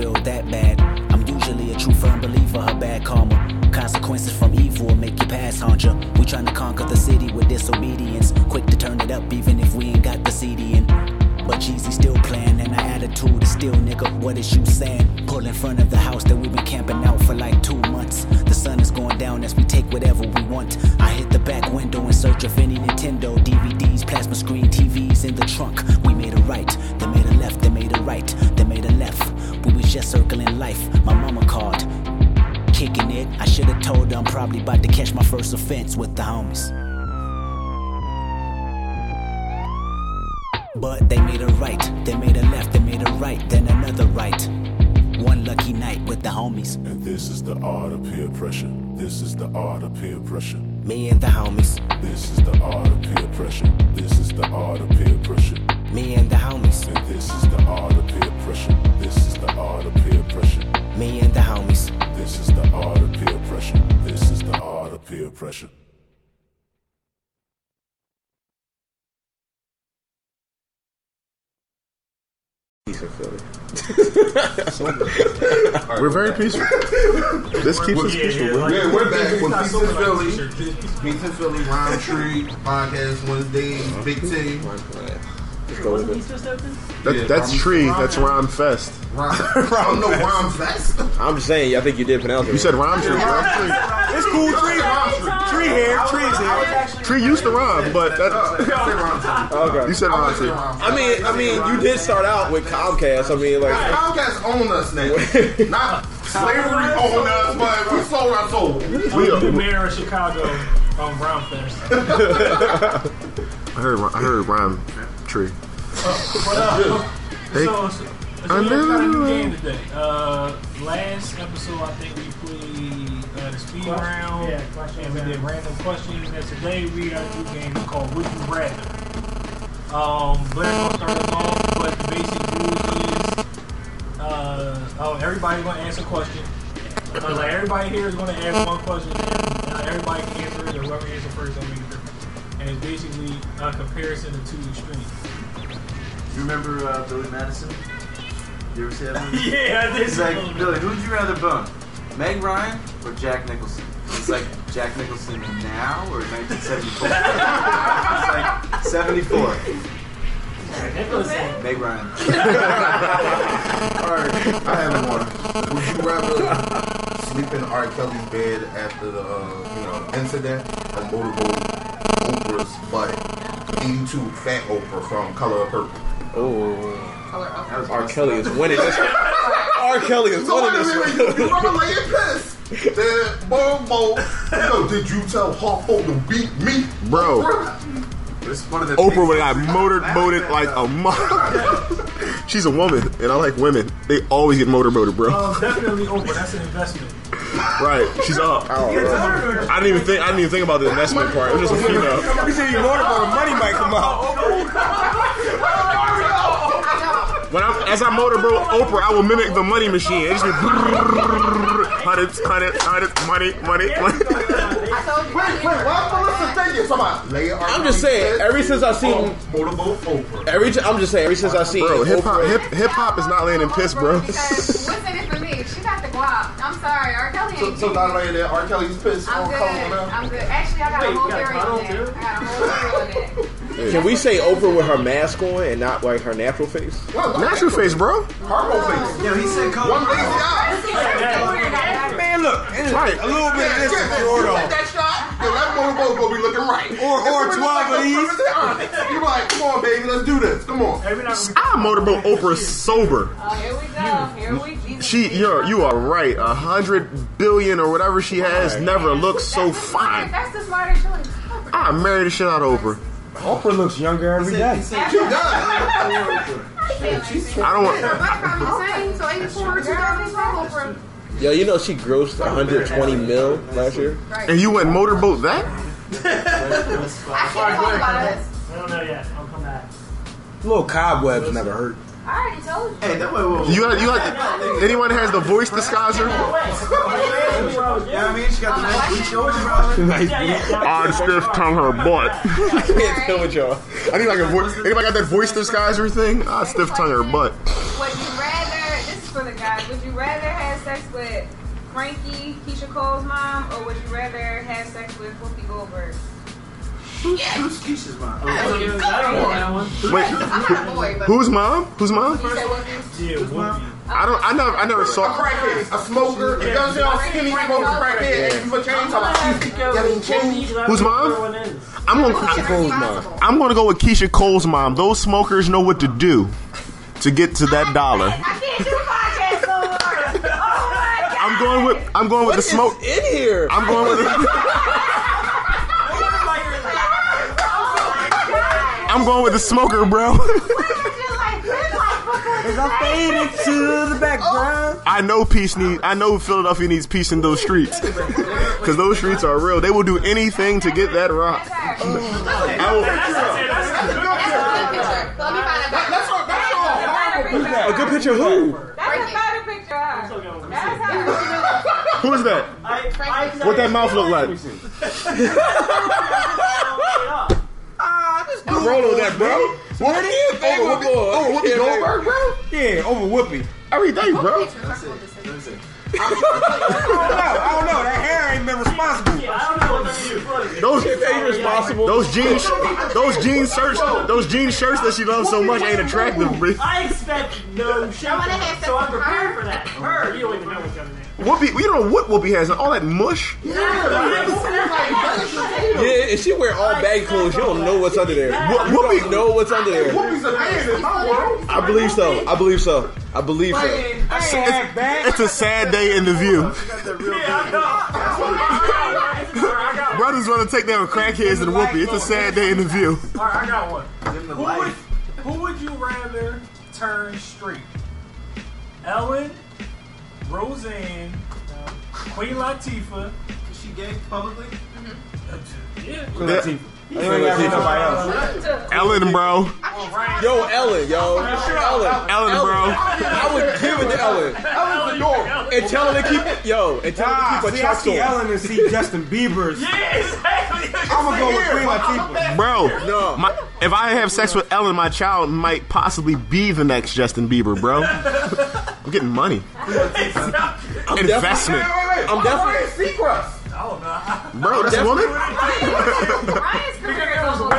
Feel that bad. I'm usually a true firm believer her bad karma. Consequences from evil will make you pass, hunter. We tryna conquer the city with disobedience. Quick to turn it up even if we ain't got the CD in. But Jeezy still playing and our attitude is still nigga. What is you saying? Pull in front of the house that we've been camping out for like two months. The sun is going down as we take whatever we want. I hit the back window in search of any Nintendo DVDs, plasma screen TVs in the trunk. We made a right, they made a left, they made a right, left. We was just circling life. My mama called, kicking it. I should have told her I'm probably about to catch my first offense with the homies. But they made a right, they made a left, they made a right, then another right. One lucky night with the homies. And this is the art of peer pressure. This is the art of peer pressure. Me and the homies. This is the art of peer pressure. This is the art of peer pressure. Me and the homies. And this is the art of peer pressure. This is the art of peer pressure. Me and the homies. This is the art of peer pressure. This is the art of peer pressure. peace in Philly. We're very peaceful. This keeps us peaceful. yeah, bro. like- Yeah, we're back It's with Peace so in Philly. Peace in Philly, Rhyme Tree, Podcast Wednesdays, Big T. Let's go with it. That, Yeah, that's Rhyme- tree. That's rhyme fest. Rhyme. I don't know Rhyme Fest. I'm just saying, I think you did pronounce it. You said rhyme tree. bro. It's cool. Tree, tree here. Tree's here. Tree used to rhyme, but that, [LAUGHS] Okay. you said rhyme tree. I mean, I mean, you did start out with Comcast. I mean, like, Comcast own us now. [LAUGHS] Not slavery own us, but we sold our soul. We are the mayor of Chicago on Brown Fest. [LAUGHS] I heard. I heard rhyme tree. But, uh, Hey. so, so, so I we got a new game today. Uh, last episode, I think we played uh, the speed Question- round, yeah, question and we did random questions. And today we got a new game called Would You Rather. Um, Blair's gonna start us off, but the basic rules is, uh, oh, everybody's gonna answer a question. Uh, like everybody here is gonna ask one question, and uh, everybody can answer it, or whoever answers first will make a difference. And it's basically a comparison of two extremes. You remember uh, Billy Madison? You ever see that movie? [LAUGHS] Yeah, I did It's see like. Billy, who'd you rather bone? Meg Ryan or Jack Nicholson? It's like Jack Nicholson now or 1974? [LAUGHS] it's like 74. Meg Ryan. [LAUGHS] Alright, I have one. Would you rather sleep in R. Kelly's bed after the uh, you know incident or motorboat Oprah's butt? 82 Fat Oprah from Color of Purple. oh, Color of R. Kelly is winning this. R. Kelly is So winning this minute, you, you one. rather lay in piss? Then boom, boom. Yo, did you tell Harpo to beat me, Bro, It's one of the Oprah would have got motorboated like a mother. She's a woman, and I like women. They always get motorboated, bro. Um, definitely Oprah. That's an investment. Right? She's up. Oh, I didn't even think. I didn't even think about the investment part. It was just a female. You said you motorboat, money might come out. When I'm, as I motorboat Oprah, I will mimic the money machine. It just be hundreds, hundreds, hundreds, money, money, money. Wait, wait, why Melissa think it? Somebody lay R. I'm just saying, ever since I've seen motorboat Oprah. every, t- I'm just saying, ever since I've seen Bro, hip hop, hip hip hop is not laying in piss, bro. So, so not laying there, R. Kelly's piss I'm on good. color now. I'm good. Actually, I got Wait, a whole theory on that. I got a whole theory on that. [LAUGHS] Can we say Oprah with her mask on and not like her natural face? Natural face, bro. Harpo face. Yo, he said color. One lazy eye. Man, look, Right. a little bit of this Yeah, is you short take that shot, yo, that motorboat gonna be looking right. Or- or 12 of these. You're like, come on, baby, let's do this. Come on. Every now I motorboat Oprah sober. Oh, here we go. Here we She, you're, you are right. A hundred billion or whatever she has never looked so fine. That's the smarter choice. I married the shit out of Oprah. Oprah looks younger every day. She does. [LAUGHS] I don't want. [LAUGHS] I'm saying, so 84 2012 Oprah. Yo, you know she grossed 120 mil last year. And you went motorboat that? I can't talk about this. I don't know yet. I'll come back. Little cobwebs never hurt. I already told you. Hey, that way, whoa, whoa. You got, you got. Anyone has the voice disguiser? [LAUGHS] You know what I mean? She got the nice bleach over her. Odd stiff tongue her butt. [LAUGHS] I can't tell what y'all. I need like a voice. Anybody got that voice disguiser thing? Ah, Odd stiff tongue her butt. Would you rather, this is for the guys, would you rather have sex with Frankie, Keyshia Cole's mom, or would you rather have sex with Whoopi Goldberg? Who's Keyshia's mom? I don't know that one. Wait, I'm not boy, but whose mom? Whose mom? you said Whoopi. I don't. I never. I never A saw. crackhead, a smoker. You know what I'm saying? All skinny smoker, crackhead. And you put chains on. Yeah, they change. Whose mom? I'm gonna. Keyshia Cole's mom. I'm gonna go with Keyshia Cole's mom. Those smokers know what to do to get to that dollar. I can't do podcasts no more. Oh my god. I'm going with. I'm going with the smoke. In here. I'm going with. [LAUGHS] I'm going with the smoker, bro. [LAUGHS] As I fade into the background. I know peace need. I know Philadelphia needs peace in those streets, [LAUGHS] because those streets are real. They will do anything to get that rock. I will- Let me find out. That's all. That's all. A good picture of who? That's a better picture. That's who is that? What that mouth look like? [LAUGHS] This I'm rolling with that, bro. What is it? Over Whoopi, over Whoopi Goldberg, bro? Yeah, over Whoopi. Every day, bro. [LAUGHS] I don't know. I don't know. That hair ain't been responsible. Those responsible. Those jeans, those jean shirts, those jean shirts that she loves so much ain't attractive, bro. I expect no shame, so I'm prepared for that. Her, you don't even know what's coming in. Whoopi, you don't know what Whoopi has, and all that mush. Yeah, if she wear all baggy clothes, you don't know what's under there. Wh- You Whoopi- don't know what's under there. Whoopi's a man in my world. I believe so. I believe so. I believe so. It's, it's- it's a sad day in the view. Brothers want to take down crackheads and Whoopi. It's a sad day in the view. All right, I got one. Who would, who would you rather turn straight? Ellen, Roseanne, Queen Latifah. She gay publicly? Mm-hmm. Yeah. Queen Latifah. You ain't got nobody else. Ellen, bro. Yo, Ellen, yo. Ellen. Ellen, bro. I would give it to Ellen. Ellen's the door. And tell her to keep it. yo, and tell her to keep her see, I see on. Ellen and see Justin Bieber's. [LAUGHS] Yeah, exactly. I'm gonna go with Queen Latifah. Bro, No. my, if I have sex with Ellen, my child might possibly be the next Justin Bieber, bro. [LAUGHS] I'm getting money. Investment. I'm definitely Seacrest. Oh, no. Bro, that's a woman? Ryan's career is almost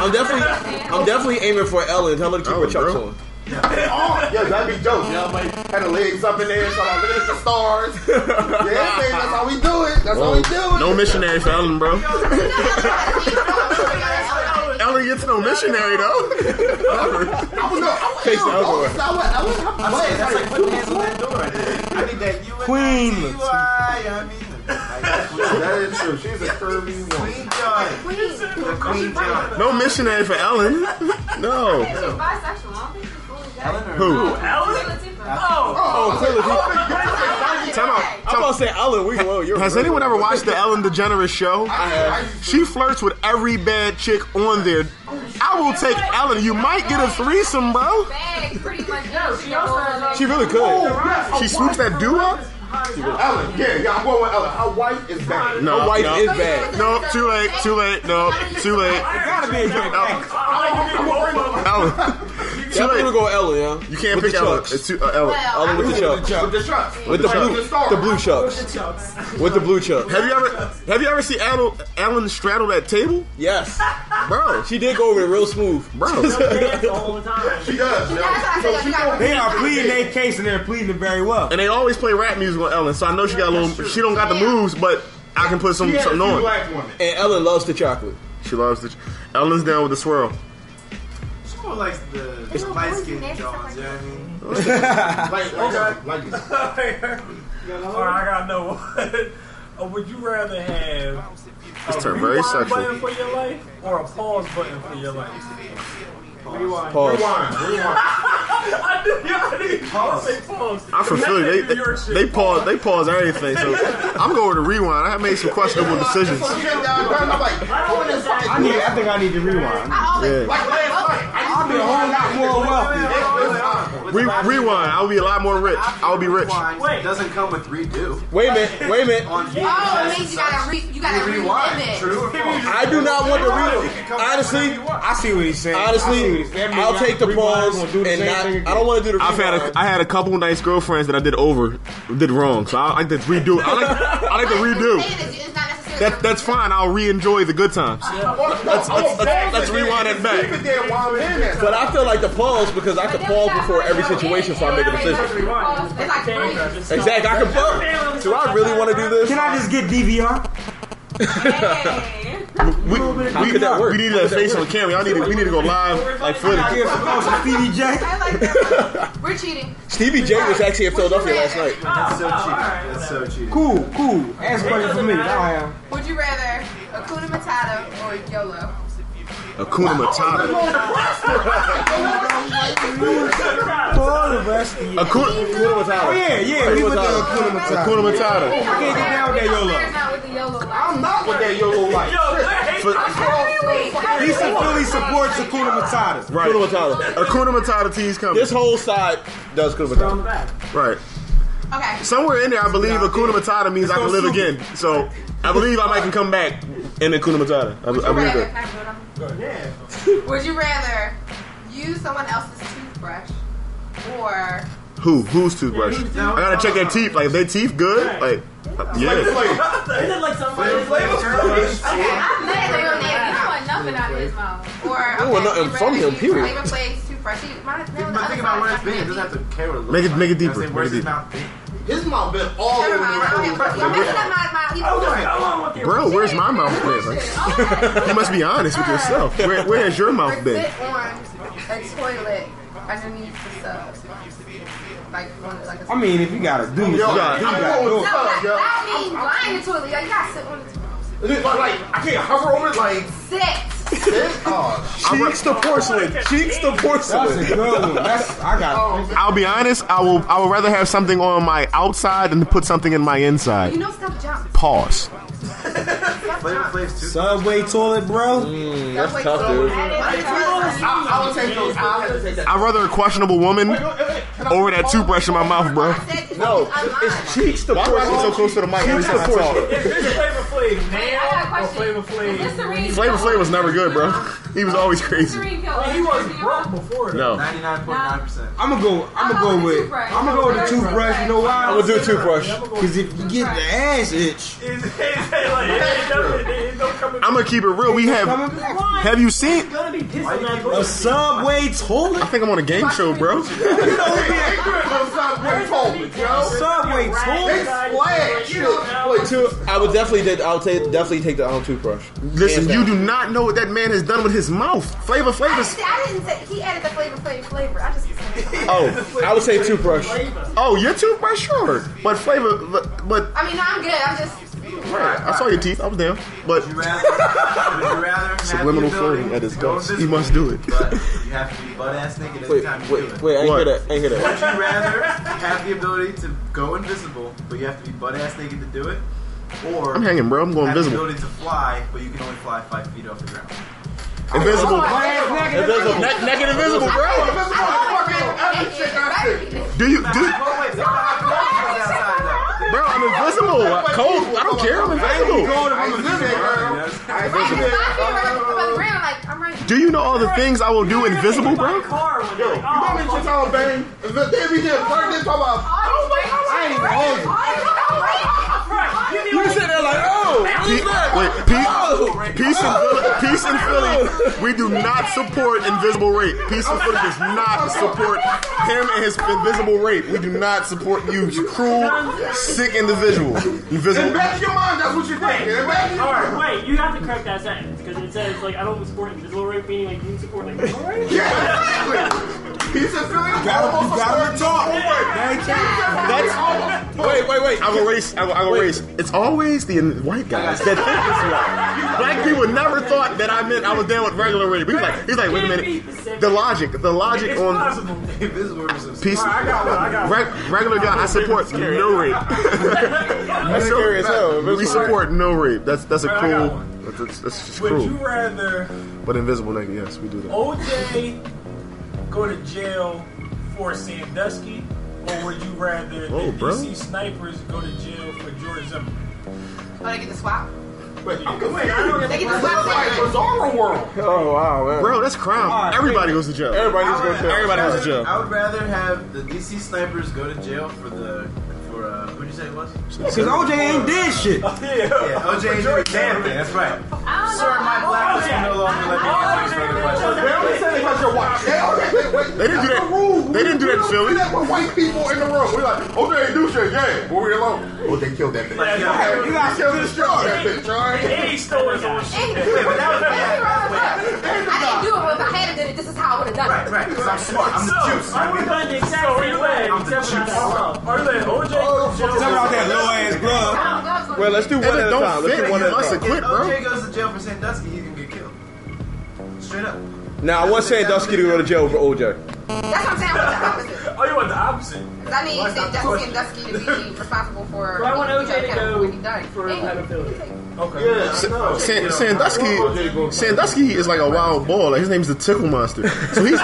I'm definitely I'm definitely aiming for Ellen. Tell her to keep oh, her chucks on. Oh, yeah, that'd be dope. You know, like, had the legs up in there, so I'm looking at the stars. [LAUGHS] Yeah, baby, that's how we do it. That's how we do it. No missionary for Ellen, bro. [LAUGHS] [LAUGHS] Ellen gets no missionary, though. I don't know. Face the other way. I'm saying that's like putting hands on that door right there. I need that you and Queen. I, I mean, That is true. She's a curvy woman. Queen John. The Queen John. No missionary for Ellen. [LAUGHS] No. She's bisexual. I don't think she's fully gay. Ellen or Who? Ellen? Oh. Oh, clearly. Oh, oh, Time out. I'm about to say Ellen. We well, you're Has anyone ever watched the Ellen DeGeneres show? I have. She flirts with every bad chick on there. Oh, I will take Ellen. You might get a threesome, bro. Pretty much. She also has She really could. She swoops that dude up. Ellen, yeah, yeah, I'm going with Ellen. Her white is bad. No, Her wife no. is bad. No, too late, too late. No, too late. It gotta be a joint thing. Ellen. Too Definitely late. go with Ellen, yeah. You can't With pick the Ellen. chucks. It's too, uh, Ellen. Ellen with the chucks. With the chucks. With the blue, the blue chucks. With the blue chucks. Have you ever have you ever seen Ellen, Ellen straddle that table? Yes, Bro, she did go over it real smooth. bro. dance all the time. She does, she go, They are pleading their case and they're pleading it very well. And they always play rap music on Ellen, so I know she got a little. She don't got the moves, but I can put some she something on. And Ellen loves the chocolate. She loves the. Ellen's down with the swirl. She more likes the light skinned Johns, you know what I mean? [LAUGHS] Like, like, like, like, [LAUGHS] All right, I got no one. Uh, would you rather have This a turned very rewind sexual. button for your life or a pause button for your life? Rewind. Pause. rewind, rewind. [LAUGHS] I knew you already pause. Say pause. I'm from Philly. They they, they pause they pause everything. So I'm going to rewind. I have made some questionable decisions. So she came down, grabbed my like, I need. I think I need to rewind. Yeah. Be a whole lot more wealthy. Re- rewind. I'll be a lot more rich. I'll be rich. Wait. doesn't come with redo. Wait a minute. Wait a minute. Oh, it means you gotta re, you gotta Rewind. relive it. True or false? I do not want the redo. Honestly, I see what he's saying. I see what honestly, he's saying. I'll take the Rewind, pause gonna do the and not. I don't want to do the. I've had rewind. a, I had a couple nice girlfriends that I did over, did wrong. So I like to redo. I like I like to redo. It's not necessarily. That that's fine. I'll re-enjoy the good times. Let's, let's- let's- let's rewind it back. Keep it there while I'm in there. But I feel like the pause because I can pause before every situation, so I make a decision. It's like free. Exactly. I can pause. Do I really want to do this? Can I just get DVR? We, How we, could that work? we need that face on camera. Y'all need to, we need to go live like footage. I get some calls Stevie J. We're cheating. Stevie J was actually in Philadelphia last night. Oh, That's so oh, cheap. That's so cheap. Cool, cool. Ask question for me. I am. Would you rather Akuna Matata or a YOLO? Akuna Matata. All of you. Akuna, Akuna Matata. Oh yeah, yeah. Oh, we with the Akuna Matata. Akuna Matata. I can't get down with that YOLO. not with the YOLO. I'm not with that YOLO life. He fully supports Akuna Matata. Right. Akuna Matata. Akuna Matata tea's coming. This whole side does Akuna Matata. Right. Okay. Somewhere in there, I believe Akuna Matata means I can live again. So I believe I might can come back in Akuna Matata. I, I believe that. [LAUGHS] Would you rather use someone else's toothbrush or Who? Whose toothbrush? I gotta check their teeth. Like, if their teeth good? Like, yeah. Is [LAUGHS] it like somebody? Okay, I'm mad at your name. I want nothing out of his mouth. Or I want nothing from him, period. Flavor Flav's toothbrush. He, my, no, But think about where it's been. It doesn't have to care what it looks Make it- like. make it deeper, I'm make Where's it his mouth been? His mouth been all over mind. I don't have the You're my, my, you know, Bro, where's my mouth been? Oh like, [LAUGHS] you must be honest with yourself. Where, where has your mouth been? sit on a toilet underneath the sub. Like, like a I mean, if you gotta do it, you Yo, gotta, you I'm gotta going do No, it. that, that means lying in the toilet. Like, you gotta sit on the toilet. Like, like, I can't hover over it like Sit. This. Oh, Cheeks to porcelain. Cheeks to That's porcelain. a good one. That's I got. Oh. I'll be honest. I will. I would rather have something on my outside than to put something in my You inside. know, stop jump. Pause. Flavor Flav's too. Subway toilet, bro. Mm, that's tough, dude. I, I would take those. I have to take that. I'd rather a questionable woman over that toothbrush in my mouth, bro. No, it's cheeks to Why do I so close to the mic every Cheeks time to I talk? porcelain. Is this Flavor Flav Hey, I got a now or. Flavor Flav? Is Listerine- when he- Flavor Flav was never good, bro. He was always crazy. Listerine he was broke before though. No. 99.9%. I'm gonna go. I'm gonna go with. I'm gonna go with the toothbrush. You know why? I'm gonna do a toothbrush. Because if you get the ass itch, It's- it's like, it ain't nothing- it ain't no coming- I'm gonna keep it real. We have. Have you seen? It's gonna be pissing on a both. subway I think I'm on a game show, bro. [LAUGHS] [LAUGHS] Subway toilet. Wait, two. I would definitely take. I would take definitely take the um, toothbrush. Listen, Hands you down. do not know what that man has done with his mouth. Flavor I, Flav is. see, I didn't say he added the flavor, flavor, flavor. I just Oh, I would say toothbrush. Oh, your toothbrush, sure, but flavor, but, but I mean, no, I'm good. I'm just. I saw your teeth. I was down, but Would you rather, would you rather Subliminal flirting at its to go best. He must do it. But you have to be butt ass naked every Wait, time you do wait, it. wait! I ain't hear that. I ain't hear Would you rather have the ability to go invisible, but you have to be butt ass naked to do it? Or I'm hanging, bro. I'm going invisible. have invisible. the ability to fly, but you can only fly five feet off the ground. Invisible. Invisible. Ne- naked invisible, bro. Do you do? Oh, wait, so how cold is it outside, though? Bro, I'm invisible. Cold. I don't care. I'm invisible. Do you know all the things I will do invisible, bro? Car when Yo, they're you like, know oh, me shit talking bang? If they be there, park this talking about. I ain't even hungry. You sitting there like, oh, Pe- wait, oh. peace, peace in Philly, peace and Philly. We do not support invisible rape. Peace and Philly does not support him and his invisible rape. We do not support you, you cruel, sick individual. Invisible. In back of your mind, that's what you're thinking. In back of your All mind. right, wait. You have to correct that sentence because it says like I don't support invisible rape, meaning like you support like [LAUGHS] invisible rape. Yeah. He's a Philly. You gotta, you gotta talk. Oh that's wait, wait, wait. I will race. I will, I will race. It's always the white guys that think this way. Black people never thought that I meant I was down with regular rape. He's like, he's like, wait a minute. The logic, the logic It's on possible. Invisible rape is a peace. I got one. I got one. Reg- regular guy, I support no rape. [LAUGHS] That's scary as hell. we support no rape. That's that's a Alright, I got cruel. one. That's, that's, that's just Would you rather But invisible nigga, yes, we do that. OJ go to jail for Sandusky, or would you rather the Oh, bro. DC snipers go to jail for George Zimmerman? Oh, they get the swap? Wait, I'm confused. Wait, I don't They get get the the swap. Like bizarro world. Oh wow, man. Bro, that's crime. Everybody goes to jail. Everybody needs to go to jail. Everybody goes to jail. I would rather have the DC snipers go to jail for the for uh, who'd you say it was? Because OJ ain't did shit. [LAUGHS] Yeah, [LAUGHS] Yeah, OJ ain't doing a damn thing. That's right. Sir, my blacklist can no longer let me answer these further questions. They only said it because you're. They, okay, wait, wait. They didn't do that- the rule. they didn't do that in Philly. do that with white people in the room. We're like, OJ ain't do shit. Yeah, but we alone. Oh, they killed that bitch. Yeah, Yeah, you got killed this shit. That bitch, all right? He stole his own shit. Wait, but that was Don't bad. I didn't do it, but if I had to do it, this is how I would have done it. right. Because I'm smart. I'm the juice. I would have done the exact same way, I'm the except juice. that Are they OJ go to? Tell me about that low ass glove. I don't know, so- Well, let's do one at a time. Let's do one at a time. quit, If bro. OJ goes to jail for Sandusky, he's gonna get killed. Straight up. Now, I wasn't saying Dusky to go to jail for OJ. That's what I'm saying. I want the opposite. Oh, you want the opposite? Because I need Sandusky and Dusky to be [LAUGHS] responsible for. So I want OJ to accountable when he go died. for pedophilia. Okay. Yeah, Sa- no. San- Sandusky, Sandusky is like a wild boy. Like his name's the Tickle Monster. So he's,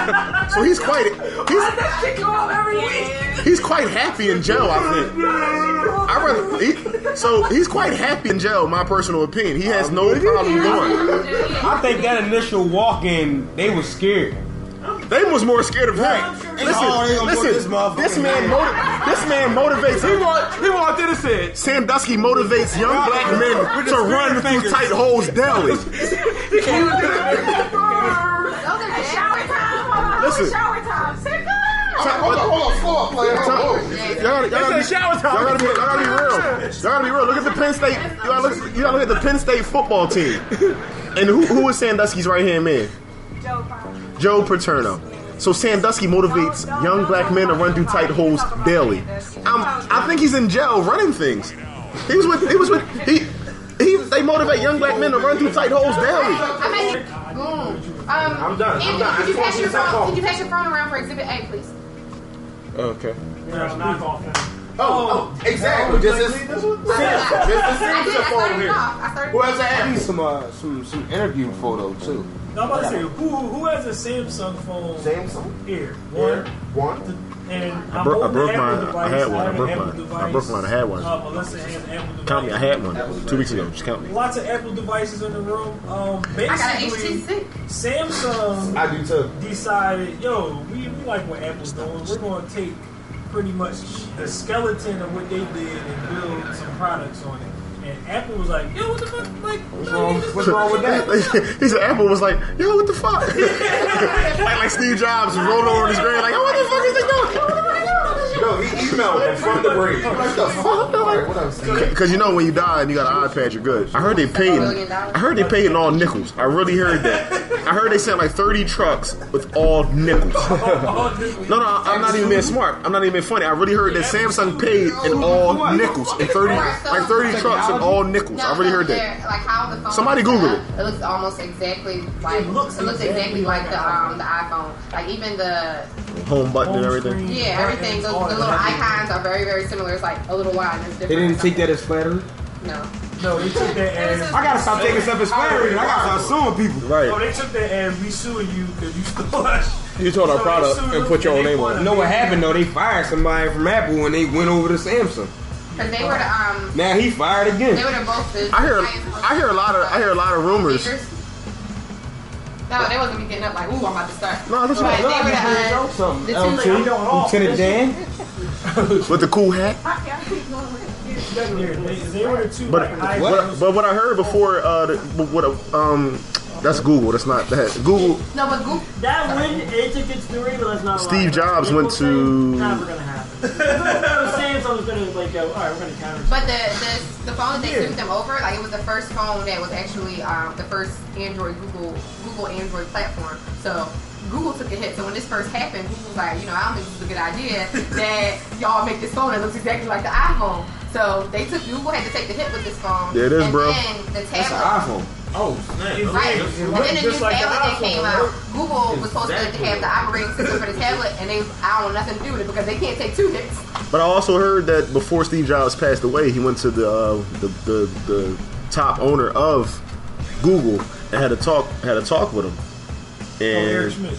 so he's quite, he's, he's quite happy in jail. I think. I rather, he, so he's quite happy in jail. My personal opinion. He has no problem going. I think that initial walk in, they was scared. They was more scared of him. Listen, Oh, they gonna put listen. this motherfucker This in man, there. motiv- this man motivates. He want, he walked in and said, Sandusky motivates young black men to run through tight holes daily. [LAUGHS] Listen. Shower time. Sit down. Hold on, hold on, slow up, player. Hold on. Y'all gotta, y'all gotta be, It's shower time. Y'all gotta be, y'all gotta be real. Y'all gotta be real. Look at the Penn State. You gotta look, you gotta look at the Penn State football team. And who, who is Sandusky's right hand man? Joe Paterno. So Sandusky motivates young black men to run through tight holes daily. Um, I think he's in jail running things. He was with. He was with. He. He, they motivate young black men to run through tight holes daily. I mean, boom. Um, I'm done. I'm done. Could you pass your you to stop phone? calling. Could you pass your phone around for Exhibit A, please? Okay. Oh, oh, exactly. Just this. Just the I did. same I phone here. off. I started. Who has an I app? need some uh, some some interview photo too. No, I'm about to say, who who has a Samsung phone? Samsung? Here, Here. one. One. And I I'm broke, I broke mine. Apple I had one. I have broke an Apple mine. I device. broke mine. I had one. Uh, Melissa has an Apple device. Count me. I had one two weeks ago. Just count me. Lots of Apple devices in the room. Um, I got an basically, HTC. Samsung I do too. decided, yo, we, we like what Apple's doing. We're going to take pretty much the skeleton of what they did and build some products on it. And Apple was like, yo, what the fuck? Like, What's wrong? What's wrong with that? [LAUGHS] he said Apple was like, yo, what the fuck? [LAUGHS] like, like Steve Jobs rolled over in his grave, like, yo, what the fuck is they doing? No, he emailed them from the break. What the fuck? Alright, what else? Because you know when you die and you got an iPad, you're good. I heard they paid. I heard they paid in all nickels. I really heard that. I heard they sent like 30 trucks with all nickels. [LAUGHS] No, no, I'm not even being smart. I'm not even being funny. I really heard that Samsung paid in all nickels. In 30, like 30 trucks in all nickels. I already so heard that. Like how the phone. Somebody is set Google up, It looks almost exactly like it looks, exactly like the um the iPhone. Like even the Home button and everything. yeah everything. The, the little icons are very very similar. It's like a little line. It's different. They didn't take that as flattery. No. No, they took that as. I gotta stop taking stuff as flattery. I gotta start suing people. Right. Oh, they took that as we suing you because you stole us. You told our So product and put your own name on it. You know what happened though? They fired somebody from Apple when they went over to Samsung. Because they were the um Now he fired again. they again. were the both the. I hear, I hear a lot of, I hear a lot of rumors. Speakers. No, they wasn't me getting up like, ooh, I'm about to start. No, that's But right. they were the, uh, Something. the two LT, Lieutenant Dan. [LAUGHS] with the cool hat. They, they were the two. But what, but what I heard before, uh, the, what um, that's Google. That's not that. Google. No, but Google. That win, it's a good story, but that's not. Steve lot. Jobs It went to- Never gonna happen. I was saying so I was gonna like go. All right, we're gonna counter. But the, the the phone that they sued them over, like it was the first phone that was actually um, the first Android Google Google Android platform. So Google took a hit. So when this first happened, Google was like, you know, I don't think this is a good idea [LAUGHS] that y'all make this phone that looks exactly like the iPhone. So they took Google had to take the hit with this phone. Yeah, it is, and bro. Then the That's an iPhone. Oh, snap. Right. It And then looked the new just like tablet that came out, Google was supposed to have the operating system for the tablet, and they I don't want nothing to do with it because they can't take two hits. But I also heard that before Steve Jobs passed away, he went to the uh, the, the the top owner of Google and had a talk had a talk with him. Oh, And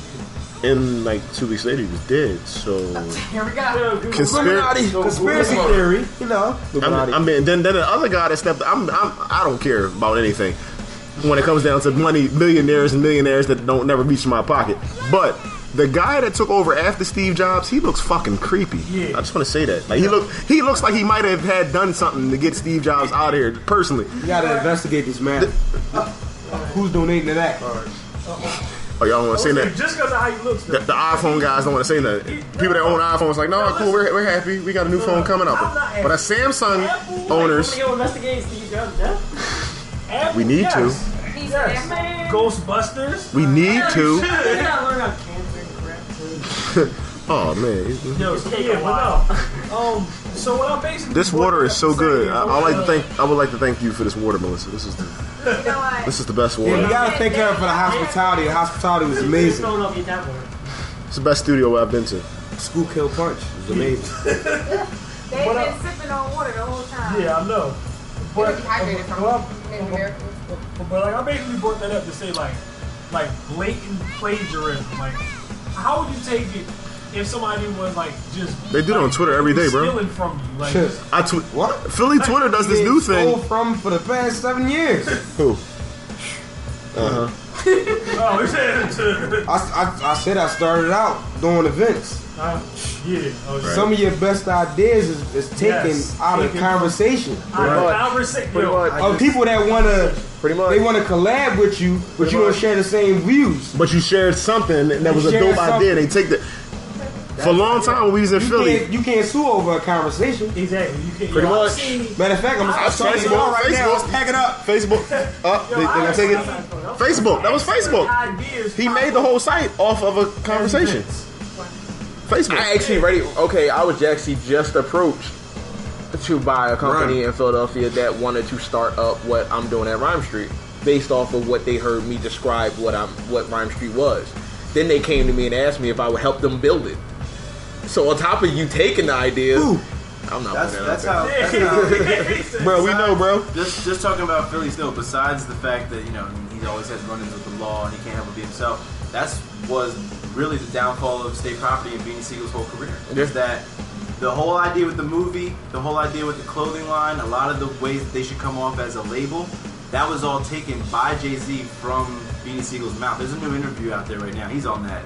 in like two weeks later, he was dead. So [LAUGHS] Here we go. conspiracy. Conspiracy theory. You know. I, I mean, then then the other guy that stepped. I'm, I'm I don't care about anything when it comes down to money, millionaires and millionaires that don't never reach my pocket. But the guy that took over after Steve Jobs, he looks fucking creepy. Yeah. I just want to say that. Like he look, he looks like he might have had done something to get Steve Jobs out of here personally. You gotta investigate this man. Who's donating to that? Oh, y'all want to say oh, that? Just because of how he looks. The, the iPhone guys don't want to say that. People that own iPhones like, no, cool, we're, we're happy. We got a new phone coming up. But as Samsung owners, Somebody go investigate Steve Jobs' death. Apple, we need to. yes. Yes. Ghostbusters. We need to. They gotta learn about cancer and crap too. Oh man, Yo, so yeah, but no. Um, so what I'm basically This water is so good. I, I like to thank. I would like to thank you for this water, Melissa. This is the, [LAUGHS] this is the best Yeah, you gotta thank her for the hospitality. The hospitality was amazing. Don't know if you tap water. It's the best studio I've been to. School kill punch was amazing. [LAUGHS] They've been sipping on water the whole time. Yeah, I know. They were But, from but, Native Americans. but, but like I basically brought that up to say like like blatant plagiarism. Like how would you take it if somebody was like just They do it on Twitter every day, bro. stealing from you? Like Shit. I tweet. What? Philly Twitter does this new Stole thing. from for the past seven years. Who? [LAUGHS] Uh huh. oh, we said to. I, I, I said I started out doing events. Uh, yeah. Oh. Some of your best ideas is, is taken Yes, out of conversation. Out of conversation. Pretty Yo, much. Of people that wanna Pretty much. they wanna collab with you, but you don't share the same views. But you shared something that was a shared dope idea. They take the. For a long time when we was in You Philly, can't, you can't sue over a conversation. Exactly. You can't. Pretty yo, I've much. seen- Matter of fact, I'm, I'm That's talking to Facebook, now. Let's pack it up. Facebook. [LAUGHS] Up, they, they gonna take it. Facebook. That was Facebook. Ideas He made the whole site off of a conversation. Facebook. I actually ready. Okay, I was actually just approached to buy a company in Philadelphia that wanted to start up what I'm doing at Rhyme Street, based off of what they heard me describe what I'm what Rhyme Street was. Then they came to me and asked me if I would help them build it. So on top of you taking the ideas, I'm not. That's, that's how. That's how [LAUGHS] Bro, we know, bro. Just just talking about Philly still. Besides the fact that you know he always has run-ins with the law and he can't help but be himself. That's was really the downfall of state property and Beanie Siegel's whole career. Is that the whole idea with the movie, the whole idea with the clothing line, a lot of the ways that they should come off as a label, that was all taken by Jay Z from Beanie Siegel's mouth. There's a new interview out there right now. He's on that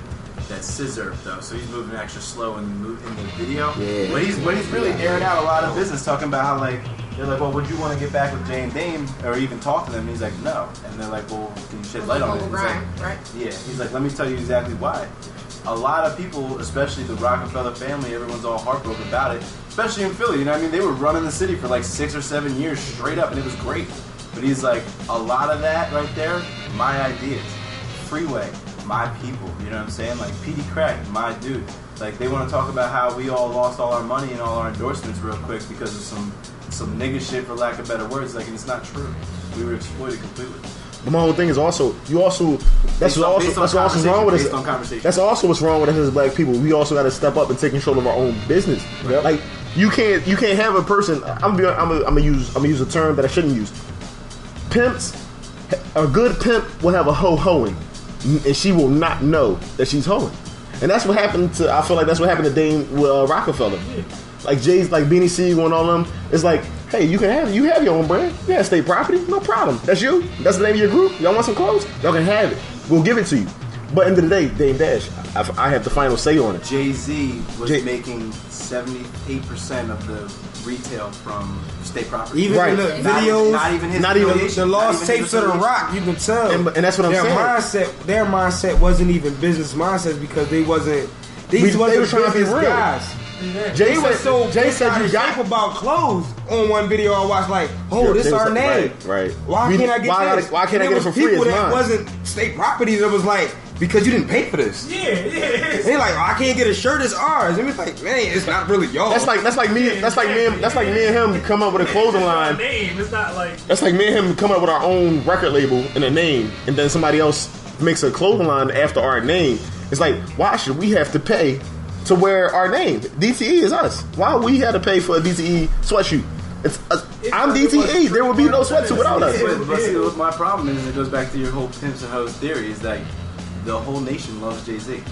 that scissor though, so he's moving extra slow in the in the video. Yeah. But he's but he's really airing out a lot of business, talking about how like they're like, well, would you want to get back with Jay and Dame or even talk to them? And he's like, no. And they're like, well, can you shed light on it? He's like, right? yeah. He's like, let me tell you exactly why. A lot of people, especially the Roc-A-Fella family, everyone's all heartbroken about it. Especially in Philly, you know what I mean? They were running the city for like six or seven years straight up, and it was great. But he's like, a lot of that right there, my ideas. Freeway, my people. You know what I'm saying? Like Peedi Crakk, my dude. Like they want to talk about how we all lost all our money and all our endorsements real quick because of some some nigga shit, for lack of better words. Like and it's not true. We were exploited completely. But my whole thing is also you also that's on- also that's also wrong with us. That's also what's wrong with us as black people. We also got to step up and take control of our own business. Like you can't you can't have a person. I'm gonna I'm gonna, I'm gonna use I'm gonna use a term that I shouldn't use. Pimps, a good pimp will have a ho hoing, and she will not know that she's hoeing. And that's what happened to. I feel like that's what happened to Dame uh, Rockefeller. Like Jay's, like Beanie Siegel and all them. It's like, hey, you can have you have your own brand. You have state property, no problem. That's you. That's the name of your group. Y'all want some clothes? Y'all can have it. We'll give it to you. But end of the day, Dame Dash, I, I have the final say on it. Jay Z was Jay- making 78% of the retail from state property. Even in the Not even- videos, not even his not even affiliation, the not lost even his tapes of the affiliation. rock. You can tell, And- and that's what I'm their saying. mindset. Their mindset wasn't even business mindsets because they wasn't. These We- they wasn't were trying to be business real. guys. Jay they were said- so Jay said you of got- about clothes. On one video I watched, like, oh, Yeah, this they our like, name. right, right. Why We- can't I get why this? gotta- why can't I get it for was free People that mine? wasn't state property that was like because you didn't pay for this. Yeah, yeah. They like, oh, I can't get a shirt. It's ours. And it's like, man, it's not really yours. That's like that's like me. That's like me. and- That's like me and him come up with a clothing It's not line. a name. It's not like That's like me and him come up with our own record label and a name, and then somebody else makes a clothing line after our name. It's like, why should we have to pay to wear our name? DTE is us. Why we had to pay for a DTE sweatshirt? It's uh, us. I'm DTE. There would be no sweatsuit without us. But, but see, my problem is, it goes back to your whole pimps and hoes theory, is that the whole nation loves Jay Z.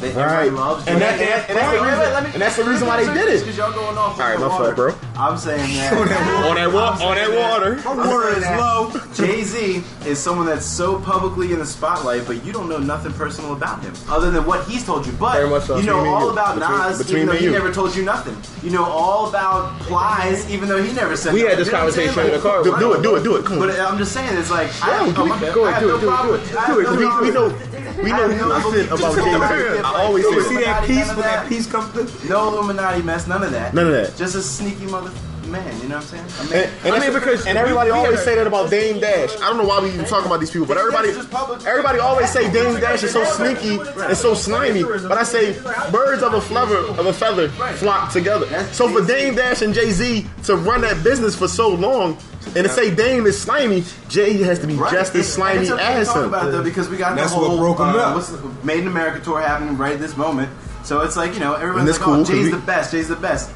They, Right. loves And that- and that- and that's the Wait, wait, reason- wait, me- and that's the reason why they did it. Because y'all going off. All right, my fault, bro. I'm saying that [LAUGHS] On that wa- on that water. My water is low. Jay Z is someone that's so publicly in the spotlight, but you don't know nothing personal about him other than what he's told you. But so. you know all you. about Between- Nas, between even though he you. never told you nothing. You know all about Plies, even though he never said. We had this You know what I'm saying? conversation in the car. Do, do it. Do it. Do it. But I'm just saying, it's like I, do I'm it. a- Go ahead, have do no it, do it, problem do it. I Do have it. no We, problem we with- know we know nothing [LAUGHS] about Jay Z. I always You say see that piece when that piece comes through? No Illuminati mess, none of that. None of that. Just a sneaky mother man, you know what I'm saying? I And, mean, and I mean, because and everybody we- we always gotta- say that about Dame Dash. I don't know why we even talk about these people, but everybody everybody always say Dame Dash is so sneaky and so slimy. But I say birds of a feather of a feather flock together. So for Dame Dash and Jay Z to run that business for so long and to say Dame is slimy, Jay has to be Right. just as And slimy it's okay to as talk him. about it though because we got That's the what whole broke 'em uh, up. what's the Made in America tour happening right this moment. So it's like you know everyone's And it's like, cool, oh, 'cause Jay's we- the best. Jay's the best.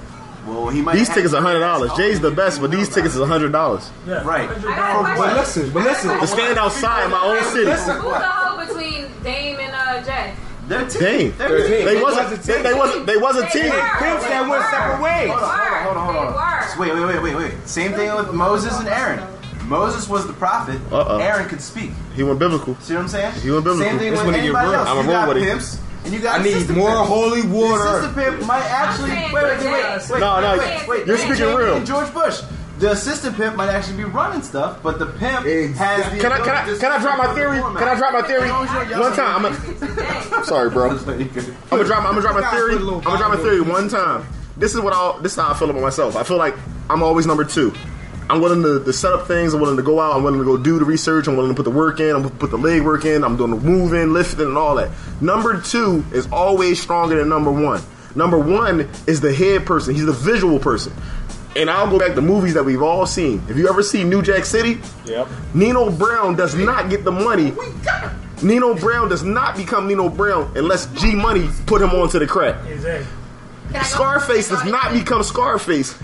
Well, he might. These tickets are hundred dollars. Jay's the best, but these tickets is hundred dollars. Right. But listen, but listen. To stand outside my own city. Who's the hoe between Dame and uh, Jay? They're team. Dame. They're team. They wasn't. They, they wasn't. They was a team. Pimps that went separate ways. Hold on, hold on, hold on, hold on. They were. So Wait, wait, wait, wait, wait. Same thing with Moses and Aaron. Moses was the prophet. Uh-uh. Aaron could speak. He went biblical. See what I'm saying? He went biblical. Same thing That's with when he get anybody else. I'm you a roll got with it. pimps, and you got I need more pimps. holy water. The assistant pimp might actually wait, wait, wait, wait, wait. No, no, wait, wait. you're They speaking changed real. George Bush. The assistant pimp might actually be running stuff, but the pimp has the. Can I can I can I drop my theory? Can I [LAUGHS] drop my theory one time? I'm a, sorry, bro. I'm gonna drop. I'm gonna drop my theory. I'm gonna drop my theory one time. This is what I. This is how I feel about myself. I feel like I'm always number two. I'm willing to, to set up things. I'm willing to go out. I'm willing to go do the research. I'm willing to put the work in. I'm gonna put the leg work in. I'm doing the moving, lifting, and all that. Number two is always stronger than number one. Number one is the head person. He's the visual person. And I'll go back to movies that we've all seen. If you ever see New Jack City, Yep. Nino Brown does not get the money. Nino Brown does not become Nino Brown unless G Money put him onto the crack. Exactly. Scarface does not become Scarface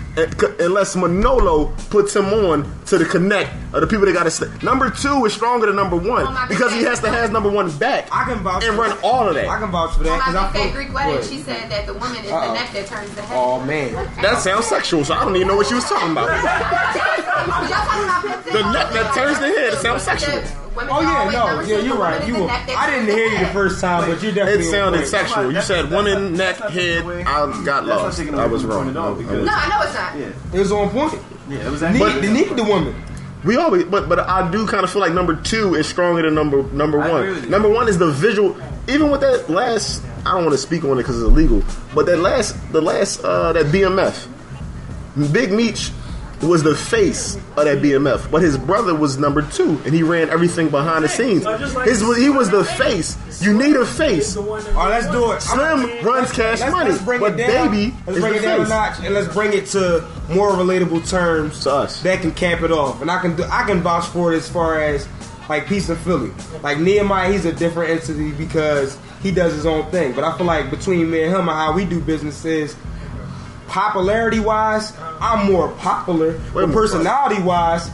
unless Manolo puts him on to the connect of the people that got to stay. Number two is stronger than number one because he has to have number one back. I can vouch and for run that. all of that. I can vouch for that On because my I big fat. Greek wedding, What? she said that the woman is Uh-oh. the uh, neck that turns the head. Oh man, That sounds sexual, so I don't even know what she was talking about. [LAUGHS] the neck that turns the head. It sounds sexual. Oh yeah, no, yeah, you're right. You were. I didn't hear you the first time, but you definitely. It sounded were. sexual. You said woman, neck, head. I got lost. I was wrong. No, I know it's not. It was on point. Yeah, it was Need, But- they need the woman. We always, but but I do kind of feel like number two is stronger than number number one. Number one is the visual. Even with that last, I don't want to speak on it because it's illegal. But that last, the last, uh, that BMF, Big Meech was the face of that BMF, but his brother was number two, and he ran everything behind the scenes. His he was the face. You need a face. All right, let's do it. Slim runs Cash Let's, Money, let's but. Baby let's is bring the it down face. a notch, and let's bring it to more relatable terms to us that can cap it off. And I can do, I can vouch for it as far as like Peace in Philly. Like Nehemiah, he's a different entity because he does his own thing. But I feel like between me and him and how we do business is popularity wise, I'm more popular. But personality wise,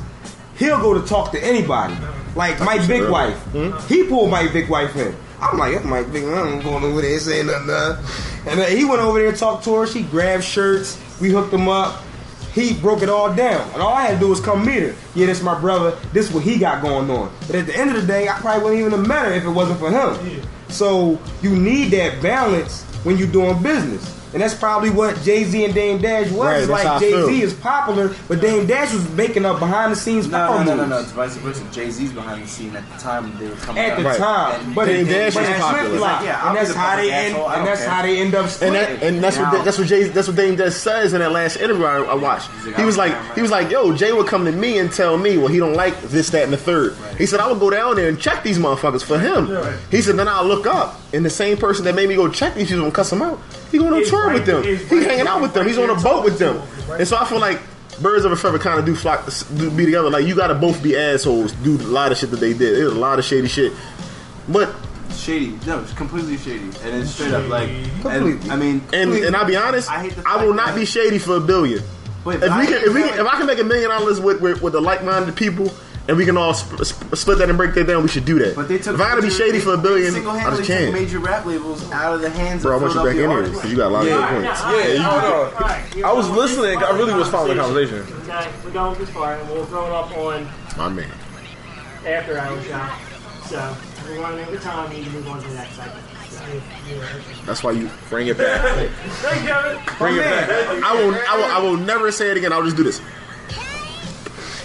he'll go to talk to anybody. Like Mike Big real. Wife, he pulled Mike Big Wife in. I'm like, that's Mike Big. I'm going over there saying nothing. uh. And then he went over there and talked to her. She grabbed shirts. We hooked him up. He broke it all down, and all I had to do was come meet her. Yeah, this my brother. This what he got going on. But at the end of the day, I probably wouldn't even have met her if it wasn't for him. So you need that balance when you're doing business. And that's probably what Jay Z and Dame Dash was. Right, It's that's how I like Jay Z is popular, but Dame Dash was making up behind the scenes No, power no, no, no, moves. no. It's vice versa. Jay Z's behind the scene at the time they were coming out. At out. the time, but, Dame it, Dash was it's popular. flip-flop. Yeah, I'll and that's how they public end. And that's care. how they end up And that, and that's what Now- that's what Jay that's what Dame Dash says in that last interview I, I watched. He was like he was like, yo, Jay would come to me and tell me, well, he don't like this, that, and the third. He said I would go down there and check these motherfuckers for him. He said then I'll look up, and the same person that made me go check these people and cuss them out, he going on It's tour right- with them. it's He right hanging out with them. He's on a boat with them. And so I feel like birds of a feather kind of do flock do be together. Like you got to both be assholes, do a lot of shit that they did. It was a lot of shady shit, but. Shady. No, it's completely shady. And it's straight up like. And, I mean, And and I'll be honest, I hate the I will not be shady for a billion. Wait, if I we can, if we can, if I can make a million dollars with with, with the like-minded people, and we can all sp- sp- split that and break that down, we should do that. But they took. if I gotta be shady for a billion, I single-handedly just took can't. major rap labels out of the hands Bro, I of want you back in here because you got a lot of good points. Yeah, you know, I was listening. I really was following the conversation. Okay, we're going this far, and we'll throw it up on My man. after hour shot. So we're running over time. We need to move on to the next segment. That's why you bring it back. [LAUGHS] Thank you, Kevin. Bring it back. I will, I will, I will never say it again. I'll just do this.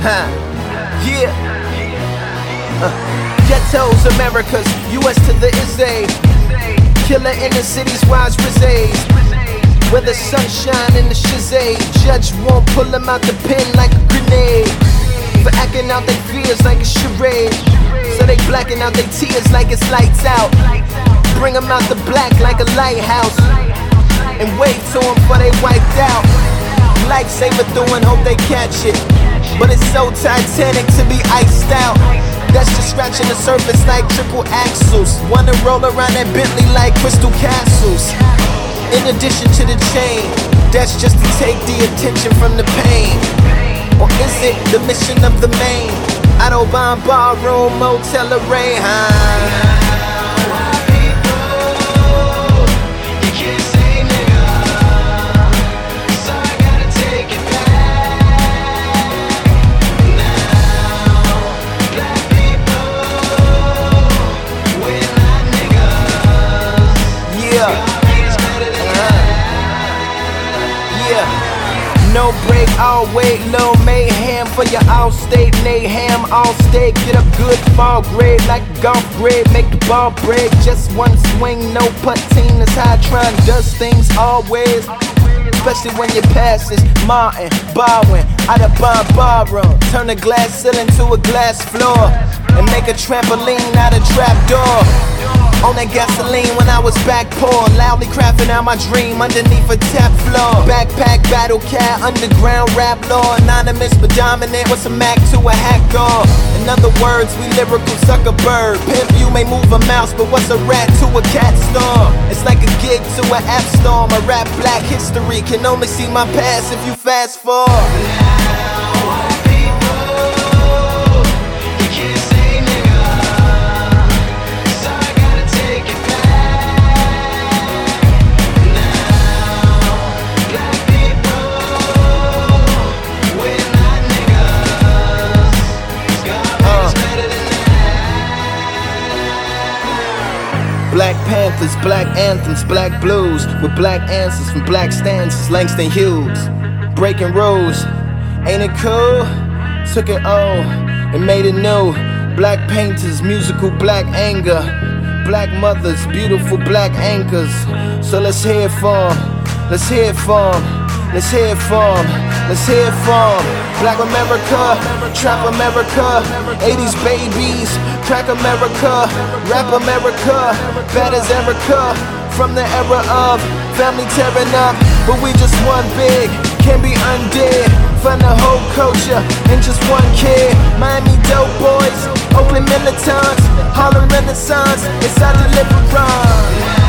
Huh. Yeah. Uh, ghettos, Americas, US to the ISA. Killer in the cities, wise resides. Where the sunshine and the shizay. Judge won't pull him out the pen like a grenade. For acting out their fears like a charade. So they blacking out their tears like it's lights out. Bring them out the black like a lighthouse. And wait to them for they wiped out. lifesaver through and hope they catch it. But it's so titanic to be iced out. That's just scratching the surface like triple axles. Wanna roll around that Bentley like crystal castles. In addition to the chain, that's just to take the attention from the pain. Or is it the mission of the main? I don't Autobahn ballroom, motel array, huh? Break, all wait, no mayhem for your all state mayhem. All state, get a good ball grade like golf grade. Make the ball break, just one swing, no putting. That's how Tron does things always. Especially when your passes Martin, Bowen, out of bar barroom. Turn a glass ceiling to a glass floor. And make a trampoline out of trap door. On that gasoline when I was back poor, loudly crafting out my dream underneath a tap floor. Backpack, battle cat, underground rap law, anonymous but dominant. What's a Mac to a hacker? In other words, we lyrical sucker bird. Pimp, you may move a mouse, but what's a rat to a cat storm? It's like a gig to an app storm. A rap black history can only see my past if you fast forward. Black anthems, black blues with black answers from black stanzas, Langston Hughes. Breaking rules, ain't it cool? Took it old and made it new. Black painters, musical black anger. Black mothers, beautiful black anchors. So let's hear it from, let's hear it from, let's hear it from, let's hear from. Black America, Trap America, 80s babies, Crack America, Rap America, Bad as Erica. From the era of family tearing up, but we just one big, can be undid. Find the whole culture in just one kid. Miami dope boys, Oakland militants, Harlem Renaissance, it's our deliverance.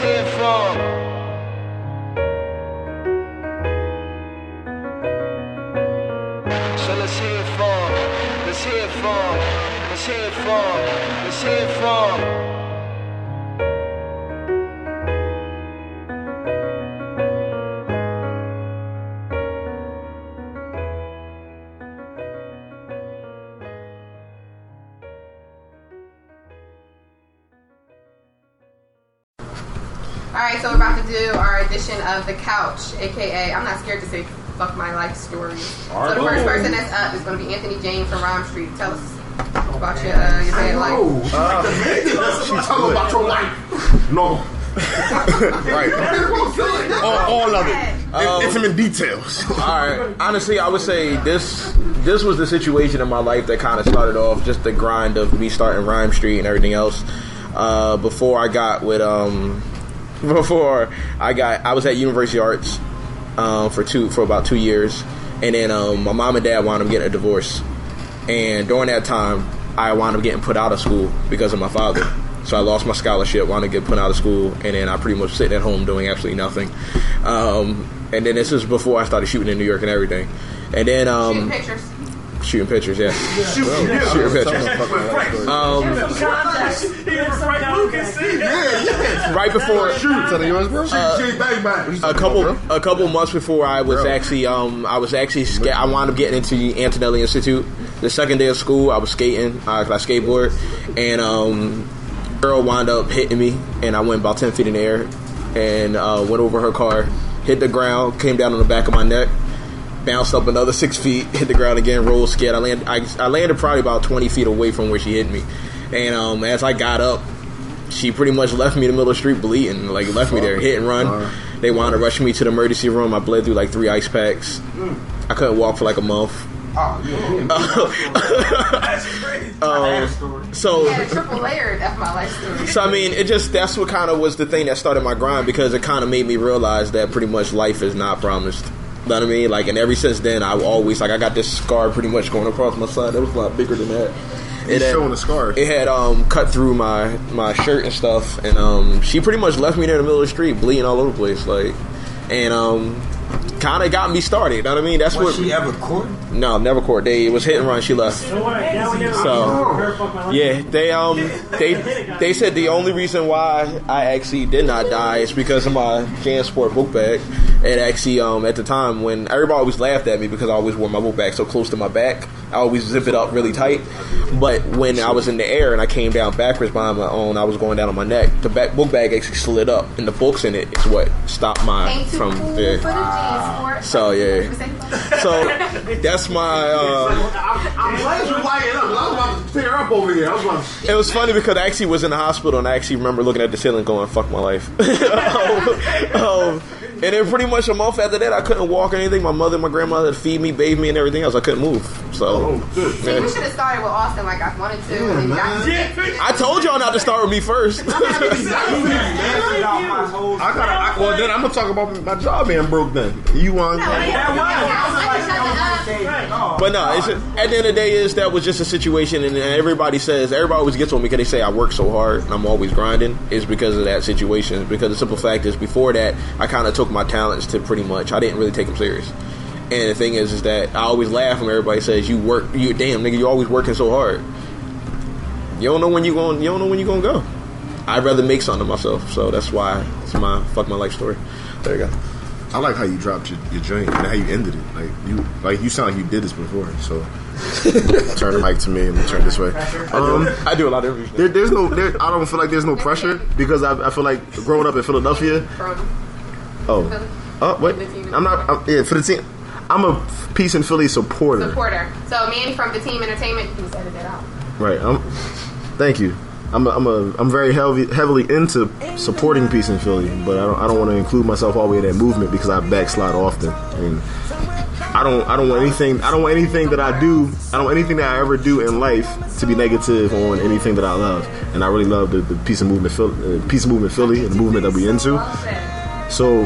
Let's hear our edition of the couch, aka I'm not scared to say fuck my life stories. All So the right. first person that's up is going to be Anthony James from Rhyme Street. Tell us about your uh, your bad life. She's talking about your life. No. right. all, all of it. Um, Intimate details. All right. Honestly, I would say this this was the situation in my life that kind of started off just the grind of me starting Rhyme Street and everything else. Uh, before I got with um, [LAUGHS] before I got I was at University Arts um, for two for about two years, and then um, my mom and dad wound up getting a divorce, and during that time I wound up getting put out of school because of my father. So I lost my scholarship, wound up getting put out of school, and then I pretty much sitting at home doing absolutely nothing. Um, and then this is before I started shooting in New York and everything. And then um, pictures. Shooting pictures, yeah, Shooting shooting pictures. pictures. Um, right before uh, a couple a couple months before I was actually um I was actually ska- I wound up getting into the Antonelli Institute. The second day of school, I was skating. I, I skateboard, and um, girl wound up hitting me, and I went about ten feet in the air, and uh, went over her car, hit the ground, came down on the back of my neck, bounced up another six feet, [LAUGHS] hit the ground again, rolled scared. I landed, I, I landed probably about 20 feet away from where she hit me. And um, as I got up, she pretty much left me in the middle of the street bleeding, like left me there, hit and run. They wanted to rush me to the emergency room. I bled through like three ice packs. I couldn't walk for like a month. [LAUGHS] Um, so Yeah, triple layered F my life story. so I mean, it just that's what kind of was the thing that started my grind because it kind of made me realize that pretty much life is not promised. You know what I mean? Like, and ever since then, I always like I got this scar pretty much going across my side. That was a lot bigger than that. He's had- showing the scar. It had um cut through my my shirt and stuff, and um she pretty much left me there in the middle of the street, bleeding all over the place, like, and um kind of got me started. You know what I mean? That's Was what she ever court? No, never court. They it was hit and run. She left. So what? Now we know. So yeah, they um they they said the only reason why I actually did not die is because of my JanSport book bag. And actually, um, at the time when everybody always laughed at me because I always wore my book bag so close to my back, I always zip it up really tight. But when I was in the air and I came down backwards by my own, I was going down on my neck. The back book bag actually slid up, and the books in it is what stopped my from yeah. for the jeans sport. So yeah, [LAUGHS] so that's my. Uh, I'm glad you lighting up. 'cause I was about to tear up over here. I was about to It was funny because I actually was in the hospital and I actually remember looking at the ceiling going, fuck my life. [LAUGHS] um, um, and then pretty much a month after that, I couldn't walk or anything. My mother and my grandmother feed me, bathe me, and everything else. I couldn't move. So, Oh, See, we should have started with Austin like I wanted to. and then got I told y'all not to start with me first. [LAUGHS] I gotta. I, well, then I'm gonna talk about my job being broke. Then you want? But no, it's just, at the end of the day, is that was just a situation, and everybody says everybody always gets on me because they say I work so hard and I'm always grinding. Is because of that situation. Because the simple fact is, before that, I kind of took my talents to pretty much. I didn't really take them serious. And the thing is, is that I always laugh when everybody says you work. You damn nigga, you always working so hard. You don't know when you going. You don't know when you gonna go. I'd rather make something of myself, so that's why it's my fuck my life story. There you go. I like how you dropped your, your joint and how you ended it. Like you, like you sound like you did this before. So [LAUGHS] turn the mic to me and turn this way. Um, I do a lot of interviews. There, there's no. There, I don't feel like there's no pressure because I, I feel like growing up in Philadelphia. Oh, oh wait, I'm not. I'm, yeah, for the team. I'm a Peace and Philly supporter. supporter. So me and from the team entertainment, he said it out. Right. I'm, thank you. I'm a, I'm a I'm very heavily heavily into supporting peace in Philly, but I don't I don't want to include myself all the way in that movement because I backslide often, and I don't I don't want anything I don't want anything that I do I don't want anything that I ever do in life to be negative on anything that I love, and I really love the, the peace and movement Philly, uh, peace and movement Philly and the movement that we into. So,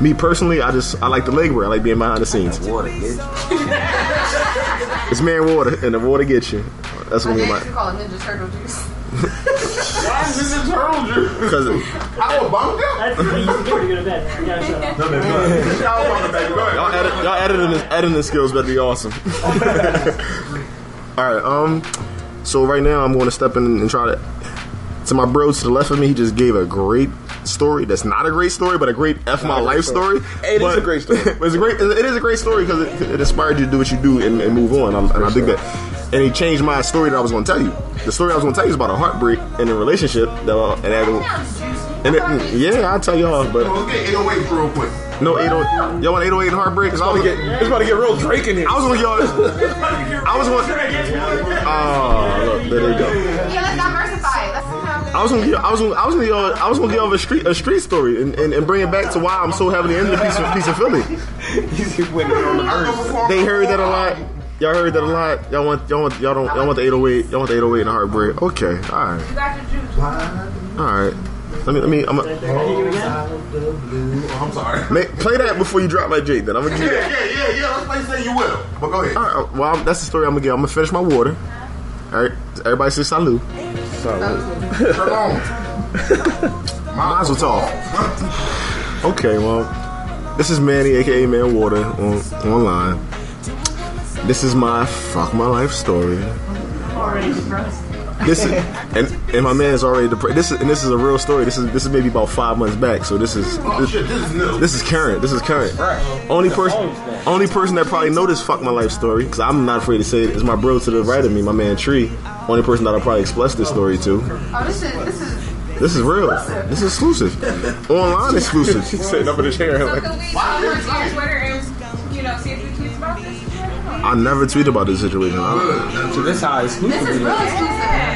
me personally, I just I like the legwork. I like being behind the scenes. Water, [LAUGHS] It's man water, and the water gets you. That's I what me think my you call it Ninja Turtle juice. Why is this a turtle juice? because I don't bump That's he used to get pretty good at that. You gotta shut up. No, man, go ahead. [LAUGHS] Y'all baby. Go ahead. Y'all, edit, y'all editing, this, editing skills better be awesome. [LAUGHS] All right, um, so right now I'm going to step in and try to. To my bro to the left of me, he just gave a great story. That's not a great story, but a great f my Not a great life story. story. It is But- a great story. [LAUGHS] it's a great. It is a great story because it, it inspired you to do what you do and, and move on. And I, and I dig that. And he changed my story that I was going to tell you. The story I was going to tell you is about a heartbreak in a relationship. That, uh, and that, and it, yeah, I'll tell y'all. But Let's get 808 real quick. no 808. Y'all want 808 and heartbreak? It's about to get it's about to get real Drake in here. I was gonna y'all. I was going. Oh, look, there they go. I was gonna, give, I was gonna, I was gonna, give, I was gonna give a street, a street story, and, and, and bring it back to why I'm so heavily into piece of piece of Philly. They heard that a lot. Y'all heard that a lot. Y'all want, y'all want, y'all don't, y'all want the 808. Y'all want the 808 and the heartbreak. Okay, all right, You got your juice. all right. Let me, let me, I'm Oh, I'm sorry. make, play that before you drop my Jake. Then I'm gonna do Yeah, that. yeah, yeah, yeah. Let's play say you will. But go ahead. All right, well, I'm- that's the story I'm gonna give. I'm gonna finish my water. All right, everybody say salute. Turn [LAUGHS] on. Mazel tov. Okay, well, this is Manny, aka MannWarda, on online. This is my fuck my life story. Already depressed. This is, and and my man is already depressed. This is and this is a real story. This is this is maybe about five months back. So this is Oh this, shit, this is this is current. This is current. Only person, only person that probably know this fuck my life story because I'm not afraid to say it is my bro to the right of me, my man Tree. Only person that I probably express this story to. Oh, this is this is This is real. This is exclusive. Online exclusive. She's sitting up in the chair. So Like, can we on Twitter and, you know, see if we tweet about this? I never tweet about this situation. I- So this how exclusive This is it real exclusive.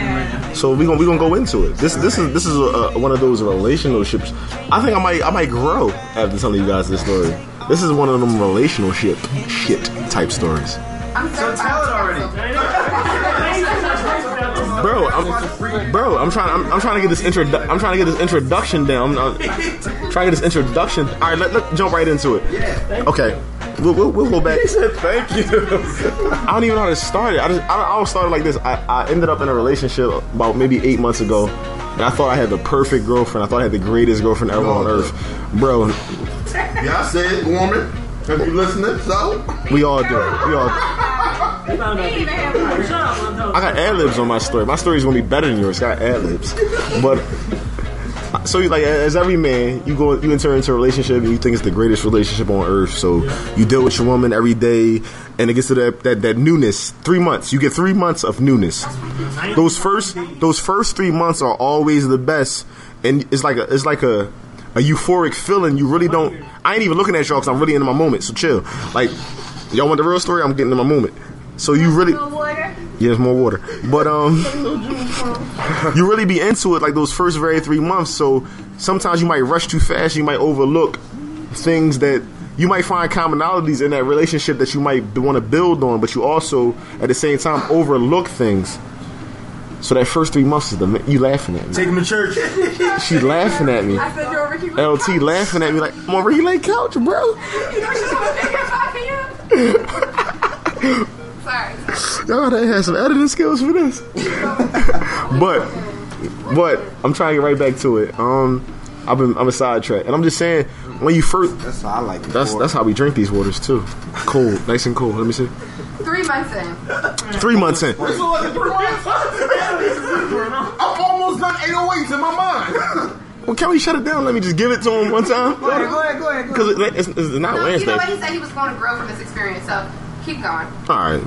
So we gonna we gonna go into it. This this is this is a, one of those relationships. I think I might I might grow after telling you guys this story. This is one of them relational shit shit type stories. I'm so tell it already. Bro, I'm, bro, I'm trying. I'm, I'm trying to get this intro. I'm trying to get this introduction down. I'm, I'm trying to get this introduction. All right, let, let's jump right into it. Okay, we'll, we'll, we'll go back. he said thank you. I don't even know how to start it. I just, I, I always started like this. I, I ended up in a relationship about maybe eight months ago, and I thought I had the perfect girlfriend. I thought I had the greatest girlfriend ever on earth, bro. Yeah, I said, woman. If you listening, so We all do. We all. Do. I got ad libs on my story. My story's gonna be better than yours. Got ad libs, but so like as every man, you go you enter into a relationship and you think it's the greatest relationship on earth. So you deal with your woman every day, and it gets to that that, that newness. Three months, you get three months of newness. Those first those first three months are always the best, and it's like a it's like a a euphoric feeling. You really don't. I ain't even looking at y'all because I'm really in my moment. So chill. Like y'all want the real story? I'm getting in my moment. So you really. Yeah, there's more water. But um [LAUGHS] you really be into it like those first very three months. So sometimes you might rush too fast, you might overlook things that you might find commonalities in that relationship that you might want to build on, but you also at the same time overlook things. So that first three months is the you laughing at me. Take him to church. [LAUGHS] She's laughing at me. I said you're over here. LT laughing at me like I'm on Ricki Lake couch, bro. [LAUGHS] Sorry. Y'all they had some editing skills for this. [LAUGHS] but but I'm trying to get right back to it. Um I've been I'm a sidetrack. And I'm just saying when you first That's how I like it. that's that's how we drink these waters too. Cold, nice and cold. Let me see. Three months in. Three months in. I'm almost done 808s in my mind. Well, can we shut it down? Let me just give it to him one time. Go ahead, go ahead, go ahead, Because it's, it's not No, you Wednesday. know what? He said he was going to grow from this experience, so keep going. All right.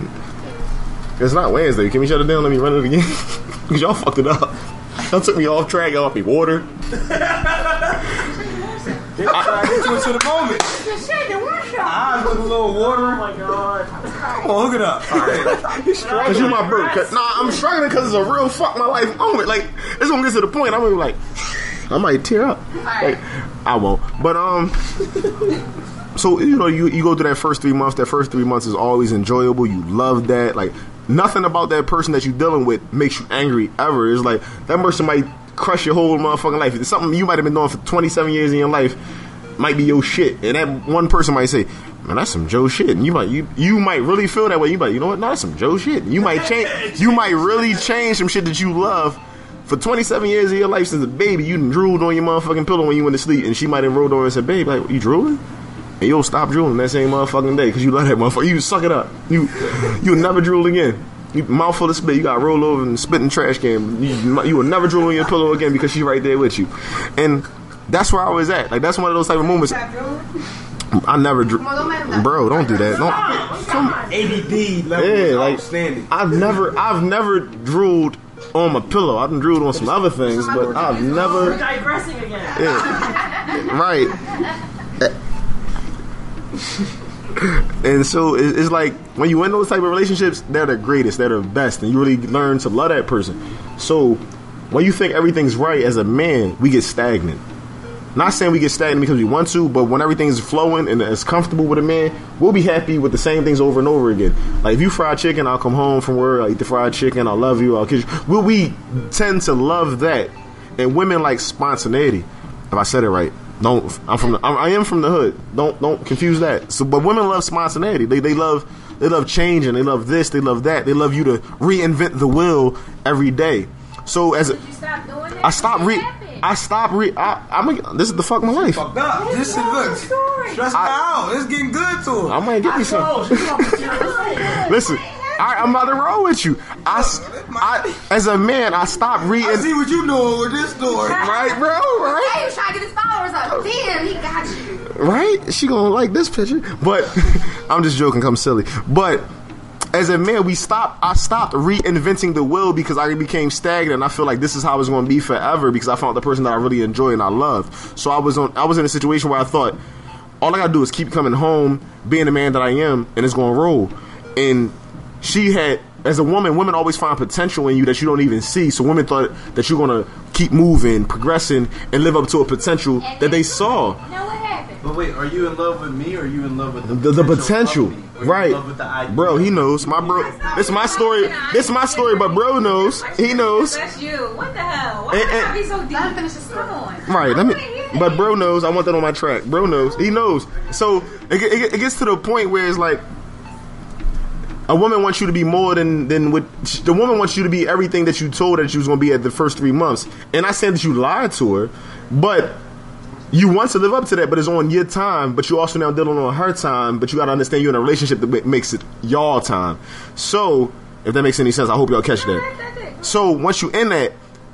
It's not Wednesday. Can we shut it down? Let me run it again. [LAUGHS] Because y'all fucked it up. Y'all took me off track. Y'all me water. Get into it to the moment. Just shake it. I put a little water. Oh my god. Come on, hook it up. Because you're my bird. 'Cause- Nah, I'm struggling because it's a real fuck my life moment. Like, it's going to get to the point. I'm going to be like, I might tear up. Like, I won't. But, um, so, you know, you, you go through that first three months. That first three months is always enjoyable. You love that. Like, nothing about that person that you're dealing with makes you angry ever. It's like, that person might crush your whole motherfucking life. It's something you might have been doing for 27 years in your life might be your shit. And that one person might say, Man, that's some Joe shit. And you might you you might really feel that way. You might, you know what, no, that's some Joe shit. You might change you might really change some shit that you love. For 27 years of your life since a baby, you drooled on your motherfucking pillow when you went to sleep, and she might have rolled over and said, "Babe, like you drooling?" And you'll stop drooling that same motherfucking day because you love that motherfucker. You suck it up. You you'll never drool again. You mouthful of spit. You got to roll over and spit in the trash can. You, you will never drool on your pillow again because she's right there with you. And that's where I was at. Like that's one of those type of moments. I never drew. Bro, don't do that. Don't. ADD level Yeah, is like outstanding. I've never, I've never drooled on my pillow. I've drooled on some other things, but I've We're never. digressing again. Yeah. Right. [LAUGHS] [LAUGHS] And so it's like when you in those type of relationships, they're the greatest, they're the best, and you really learn to love that person. So when you think everything's right as a man, we get stagnant. Not saying we get stagnant because we want to, but when everything is flowing and it's comfortable with a man, we'll be happy with the same things over and over again. Like if you fry chicken, I'll come home from work, I'll eat the fried chicken, I love you, I'll kiss you. Will we tend to love that? And women like spontaneity. If I said it right. Don't I'm from the I'm, I am from the hood. Don't don't confuse that. So but women love spontaneity. They they love they love changing. They love this, they love that. They love you to reinvent the wheel every day. So as a, Stop doing that. I stopped re I stopped re I I'm this is the fuck my life. Fucked up. This is look. Stress me out. It's getting good to him. I might get me some. [LAUGHS] Listen, I, I'm about to roll with you. I, s- I- as a man, I stopped reading. I see what you doing with this story. [LAUGHS] Right, bro, right? Hey, he was trying to get his followers up. Damn, he got you. Right? She gonna like this picture. But [LAUGHS] I'm just joking, come silly. But as a man, we stopped. I stopped reinventing the wheel because I became stagnant. And I feel like this is how it's going to be forever because I found the person that I really enjoy and I love. So I was on. I was in a situation where I thought all I gotta do is keep coming home, being the man that I am, and it's gonna roll. And she had, as a woman, women always find potential in you that you don't even see. So women thought that you're gonna keep moving, progressing, and live up to a potential that they saw. Now what happened? But wait, are you in love with me or are you in love with the The, the potential, of me? Or you in right, love with the idea? bro? He knows. My bro. This is my story. This is my story, but bro knows. He knows. That's you. What the hell? Why And- would and- be so deep? Let finish his Come on. Right. Let me. But bro knows. I want that on my track. Bro knows. He knows. So it, it, it gets to the point where it's like. A woman wants you to be more than than what the woman wants you to be everything that you told her that you was to be at the first three months. And I said that you lied to her, but you want to live up to that, but it's on your time. But you also now dealing on her time. But you got to understand you're in a relationship that makes it y'all time. So if that makes any sense, I hope y'all catch that. So once you in that,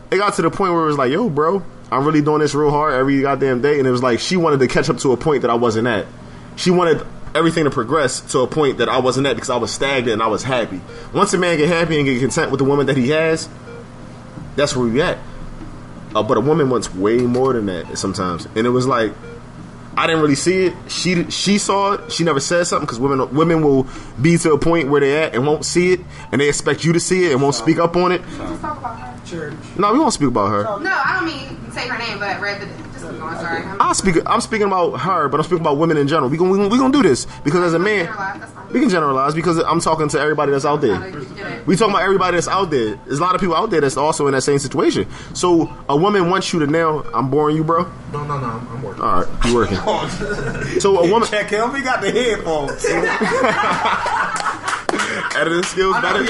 it got to the point where it was like, yo, bro, I'm really doing this real hard every goddamn day, and it was like she wanted to catch up to a point that I wasn't at. She wanted everything to progress to a point that I wasn't at because I was stagnant and I was happy. Once a man get happy and get content with the woman that he has, that's where we at. Uh, but a woman wants way more than that sometimes, and it was like I didn't really see it. She she saw it. She never said something because women women will be to a point where they at and won't see it, and they expect you to see it and won't speak up on it. Just talk about her. Church. No, we won't speak about her. No, I don't mean say her name, but read the. Just keep going. Sorry. I'm- I speak. I'm speaking about her, but I'm speaking about women in general. We gonna we gonna, we gonna do this because as a man, we can generalize because I'm talking to everybody that's out there. We talking about everybody that's out there. There's a lot of people out there that's also in that same situation. So a woman wants you to now. I'm boring you, bro. No, no, no. I'm, I'm working. All right, you working. [LAUGHS] So a woman. Check him. He got the headphones. [LAUGHS] [LAUGHS] [LAUGHS] Editing skills better.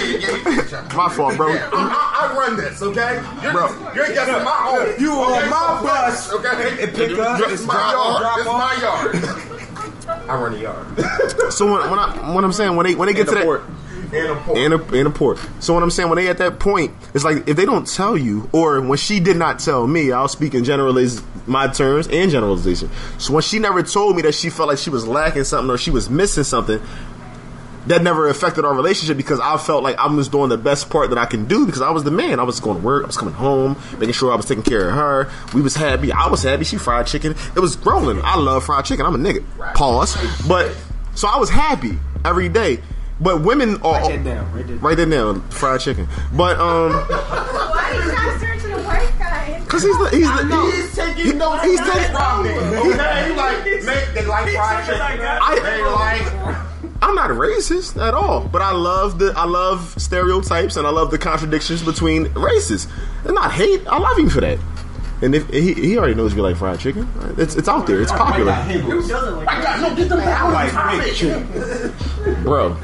My fault, bro. Yeah, I, I I run this, okay? You're, Bro. you're guessing my home. You on okay? my So bus. okay? And pick up, This it's is my drop off, yard. drop This off. my yard. [LAUGHS] I run the yard. So when, when I when I'm saying when they when they get And to the that port. And a port. and a, and a port. So what I'm saying, when they at that point, it's like if they don't tell you, or when she did not tell me, I'll speak in generaliz my terms and generalization. So when she never told me that she felt like she was lacking something or she was missing something, that never affected our relationship because I felt like I was doing the best part that I can do because I was the man. I was going to work, I was coming home, making sure I was taking care of her. We was happy. I was happy. She fried chicken. It was rolling. I love fried chicken. I'm a nigga. Pause. But so I was happy every day. But women are Write that down. Write that down. right there now, fried chicken. But um, [LAUGHS] Why do you guys turn to the white guy? cause he's the he's the He's taking notes. he's taking- from. [LAUGHS] Okay, you like make they like fried chicken. I- They like. I'm not racist at all, but I love the I love stereotypes and I love the contradictions between races. And not hate. I love him for that. And if he, he already knows we like fried chicken, right? it's it's out there. It's popular, Who doesn't I got no get them out of the topic. bro.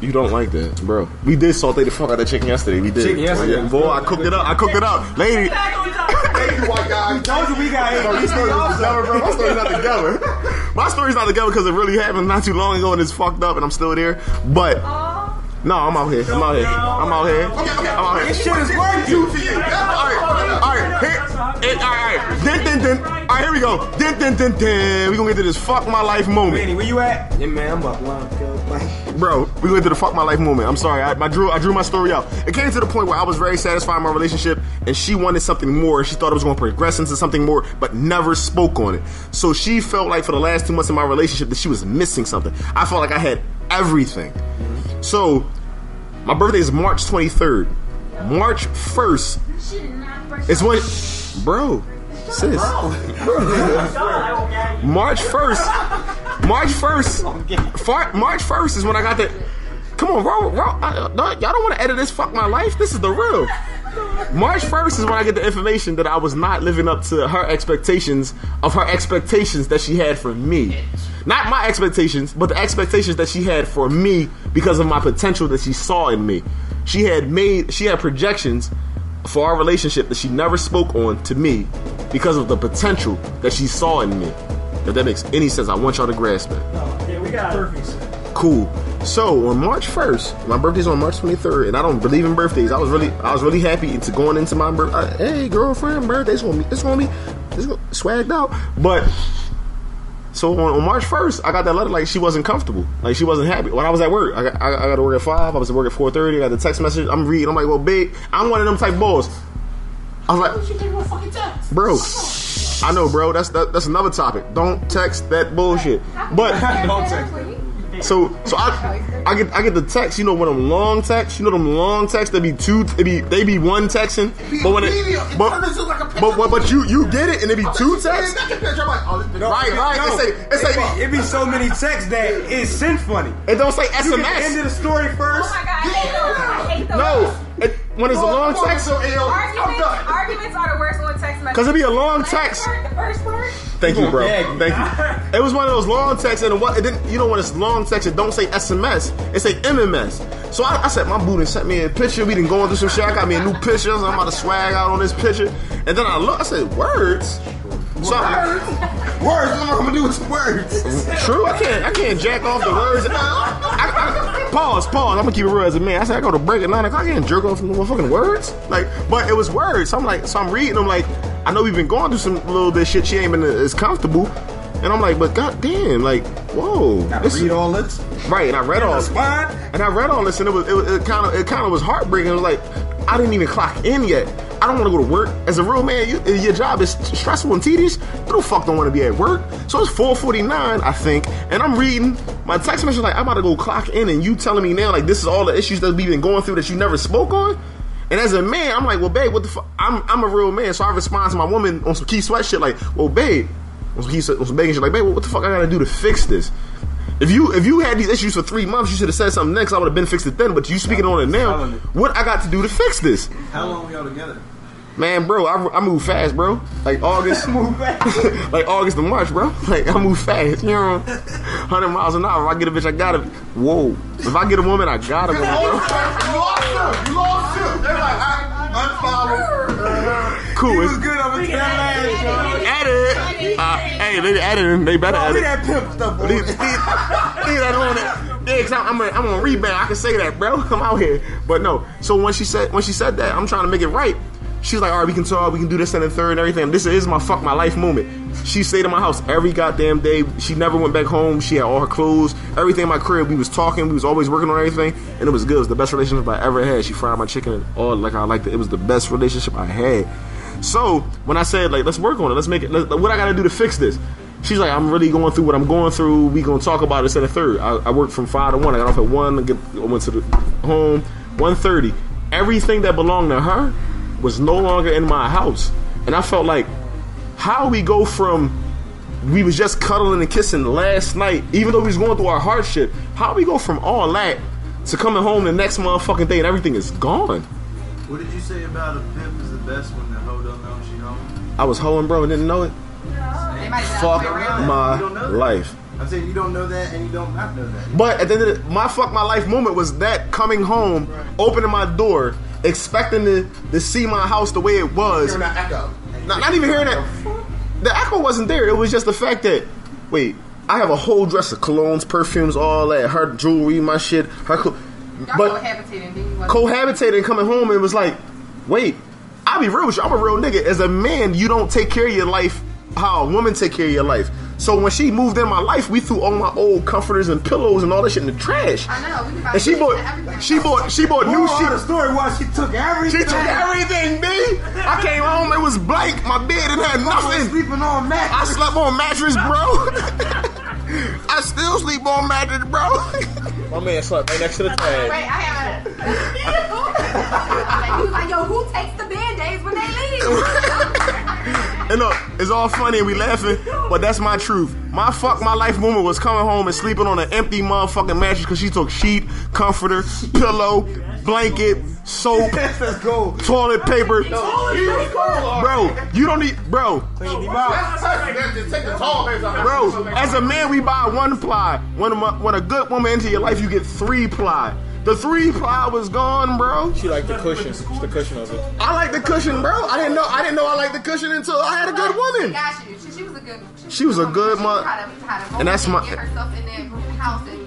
You don't like that, bro. We did saute the fuck out of that chicken yesterday. We did. Chicken oh, yesterday. Yeah, boy, I cooked it up. I cooked it up, lady. Thank [LAUGHS] you, white guy. Told you we got No, your story's not together, bro. My story's not together. [LAUGHS] My story's not together because it really happened not too long ago and it's fucked up and I'm still there. But no, I'm out here. I'm out here. I'm out here. I'm out here. This shit is working. All right, all right, here, and, all right, then, then, then. All right, here we go. Then, then, then, then. We gonna get to this fuck my life moment. Manny, where you at? Yeah, man, I'm up. Line, cuz. Bro, we went to the fuck my life moment. I'm sorry. I, I drew I drew my story out. It came to the point where I was very satisfied in my relationship, and she wanted something more. She thought it was going to progress into something more, but never spoke on it. So she felt like for the last two months of my relationship that she was missing something. I felt like I had everything. So my birthday is March 23rd. March 1st is when, bro, sis. [LAUGHS] March 1st. March 1st. Far, March 1st is when I got that. Come on, bro. bro I, y'all don't want to edit this. Fuck my life. This is the real. March 1st is when I get the information that I was not living up to her expectations of her expectations that she had for me. Not my expectations, but the expectations that she had for me because of my potential that she saw in me. She had made, she had projections for our relationship that she never spoke on to me because of the potential that she saw in me. If that makes any sense, I want y'all to grasp it. Yeah, we got perfect. Cool. So on March first, my birthday's on March twenty third, and I don't believe in birthdays. I was really, I was really happy to going into my birthday. Uh, hey, girlfriend, birthday's gonna be, it's gonna be, it's gonna, be swagged out. But So on, on March first, I got that letter like she wasn't comfortable, like she wasn't happy. When I was at work, I got, I, I got to work at five. I was at work at four thirty. I got the text message. I'm reading. I'm like, well, big. I'm one of them type boys. I was like, You think we're fucking text? bro. I know, bro. That's that, that's another topic. Don't text that bullshit. But [LAUGHS] so so I I get I get the text. You know when I'm long text. You know them long texts. They be two. They be they be one texting. But when it but but, but but you you get it and it be two texts. Right, right. No, It say it say it be, it be so many texts that it's sent funny. It don't say SMS. You get the end of the story first. Oh my god, I hate those. I hate those. No, it, when it's a long text. So arguments, arguments are the worst on text messages. 'Cause it be a long text. The first part. Thank you, bro. Thank you. [LAUGHS] It was one of those long texts, and what it didn't. You know when it's long text, it don't say SMS. It say MMS. So I, I said, my boo done sent me a picture. We done going through some shit. I got me a new picture. So I'm about to swag out on this picture. And then I look. I said, words. So I, Words. What am I gonna do with some words? True, I can't. I can't jack off the words. I, I, pause, pause. I'm gonna keep it real as a man. I said I go to break at nine o'clock. I can't jerk off the motherfucking words. Like, but it was words. So I'm like, so I'm reading them. Like, I know we've been going through some little bit shit. She ain't been as comfortable. And I'm like, but god damn, like, whoa. Read all this. Right, and I read all Respond. and I read all this, and it was it kind of it kind of was heartbreaking. It was like I didn't even clock in yet. I don't want to go to work. As a real man, you, your job is stressful and tedious. You the fuck don't want to be at work. So it's 4:49, I think, and I'm reading my text message like I'm about to go clock in, and you telling me now like this is all the issues that we've been going through that you never spoke on. And as a man, I'm like, well, babe, what the fuck? I'm I'm a real man, so I respond to my woman on some Keith Sweat shit like, well, babe, on some Keith Sweat, on begging shit like, babe, what the fuck I gotta do to fix this? If you if you had these issues for three months, you should have said something next. I would have been fixed it then. But you speaking on it now, what I got to do to fix this? How long y'all together? Man, bro, I, I move fast, bro. Like August, [LAUGHS] move fast. [LAUGHS] like August to March, bro. Like I move fast. You know, hundred miles an hour. If I get a bitch, I gotta. Whoa. If I get a woman, I gotta. Go, [LAUGHS] You lost him. You lost him. They're like, I unfollow. Cool. He it's- was good up until last, Edit. Uh, hey, they editing. They better Bro, edit. leave that pimp stuff Leave, it. leave- leave that on it. Yeah, cause I'm, I'm, a, I'm on rebound. I can say that, bro. [LAUGHS] I'm out here. But no. So when she said when she said that, I'm trying to make it right. She's like, all right, we can talk, we can do this and the third and everything. This is my fuck my life moment. She stayed in my house every goddamn day. She never went back home. She had all her clothes, everything in my crib. We was talking. We was always working on everything, and it was good. It was the best relationship I ever had. She fried my chicken and all like I liked it. It was the best relationship I had. So when I said like, let's work on it, let's make it. Let, what I got to do to fix this? She's like, I'm really going through what I'm going through. We gonna talk about this at a third. I, I worked from five to one. I got off at one. I, get, I went to the home. One thirty. Everything that belonged to her was no longer in my house, and I felt like, how we go from we was just cuddling and kissing last night, even though we was going through our hardship. How we go from all that to coming home the next motherfucking day and everything is gone? What did you say about a pimp is the best one the hoe don't know she home? I was hoeing, bro, and didn't know it. Fuck my life. I'm saying you don't know that and you don't not know that. But at the end of the, my fuck my life moment was that coming home, opening my door, expecting to, to see my house the way it was. Hearing that echo. Not, not even hearing that. The echo wasn't there. It was just the fact that, wait, I have a whole dress of colognes, perfumes, all that, her jewelry, my shit, her. Co- but cohabitating, then you wasn't- cohabitating coming home, it was like, wait, I'll be real with you. I'm a real nigga. As a man, you don't take care of your life how a woman take care of your life. So when she moved in my life, we threw all my old comforters and pillows and all that shit in the trash. I know. We can And she shit and bought, everything. she bought, she bought new Moral of the story was she took everything. She took everything, B. I came home, it was blank. My bed didn't have nothing. Sleeping on I mattress. slept on mattress, bro. [LAUGHS] I still sleep on mattress, bro. My man slept right next to the tag. Wait, tag. I have a. he [LAUGHS] was like, yo, who takes the band aids when they leave? [LAUGHS] And look, it's all funny and we laughing, but that's my truth. My fuck my life woman was coming home and sleeping on an empty motherfucking mattress because she took sheet, comforter, pillow, blanket, soap, [LAUGHS] toilet paper. Bro, you don't need, bro, Take the tall bands out. bro. As a man, we buy one ply. When a, when a good woman into your life, you get three ply. The three ply was gone, bro. She liked the cushion. It's the cushion of it. I like the cushion, bro. I didn't know. I didn't know I liked the cushion until I had a good woman. Got you. She, she was a good. She was a good She mo- had to- had to and that's my- Get herself in that house and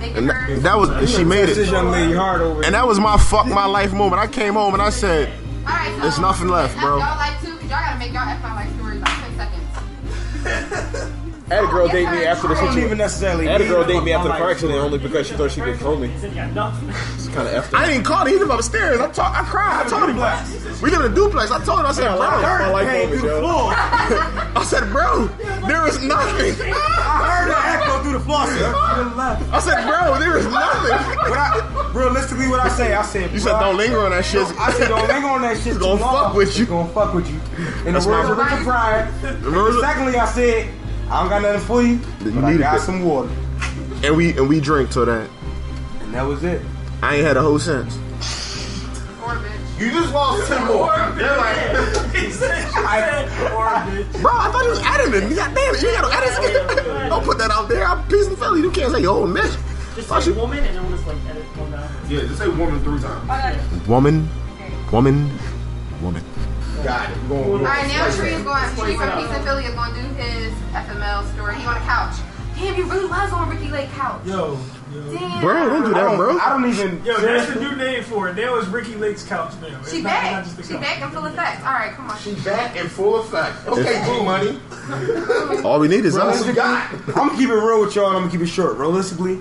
mm, And that, that was she made This it. young lady hard over And that was my fuck my life moment. I came home and I said, All right, so There's nothing left, bro. Y'all like too, 'cause y'all gotta make y'all F my life stories like ten seconds. [LAUGHS] I had a girl date me after the I don't situation. even necessarily I had a girl date me after the car accident only because she thought she could control me. Said you. It's kind of effed I didn't call him. He lived upstairs. I talk, I cried. I told him. We live in a duplex. I told him. I said, Yeah, bro. I heard my life Hey, on through the floor. [LAUGHS] I said, bro, there is nothing. [LAUGHS] I heard the echo through the floor. sir. I said, bro, there is nothing. What I, realistically, what I say, I said, You said don't linger on that shit. I said don't linger on that shit. It's [LAUGHS] too gonna fuck with you. It's gonna fuck with you. In That's the words my- of Richard Pryor. Secondly, I said I don't got nothing for you, You I need got bit. some water, And we and we drink till that. and that was it. I ain't had a whole sense. You just lost [LAUGHS] ten more. They're like, [LAUGHS] Bro, I thought you was editing. You got damn it. You ain't got no edits. Don't put that out there. I'm peace and Philly. You can't say your whole bitch. Just say woman and then we'll just like edit one down. yeah, just say woman three times. Woman, woman, woman. Got it. We're going- All now going- Tree is going. Tree from Peace and Philly is going to do his FML story. He on a couch. Damn, you really was on Ricki Lake couch. Yo, Damn. Bro, don't do I that, don't, bro. I don't even. yo, that's the new name for it. That was Ricki Lake's couch now. It's She not, back. not She couch. back in full effect. All right, come on. She back in full effect. Okay, Blue Money. [LAUGHS] All we need is us. What you got? I'm gonna keep it real with y'all, and I'm gonna keep it short, realistically.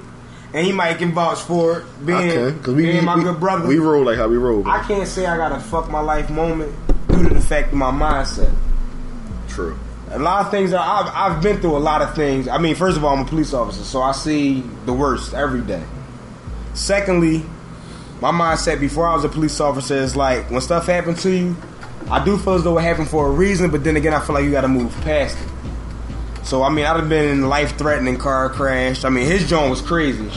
And he might can vouch for it, being, Okay, because we, being my we, good brother. we roll like how we roll. Bro. I can't say I got a fuck my life moment due to the fact of my mindset. True. A lot of things I've I've been through a lot of things. I mean, first of all, I'm a police officer, so I see the worst every day. Secondly, my mindset before I was a police officer is like when stuff happened to you, I do feel as though it happened for a reason, but then again, I feel like you got to move past it. So I mean, I've been in life threatening car crash. I mean, his joint was crazy.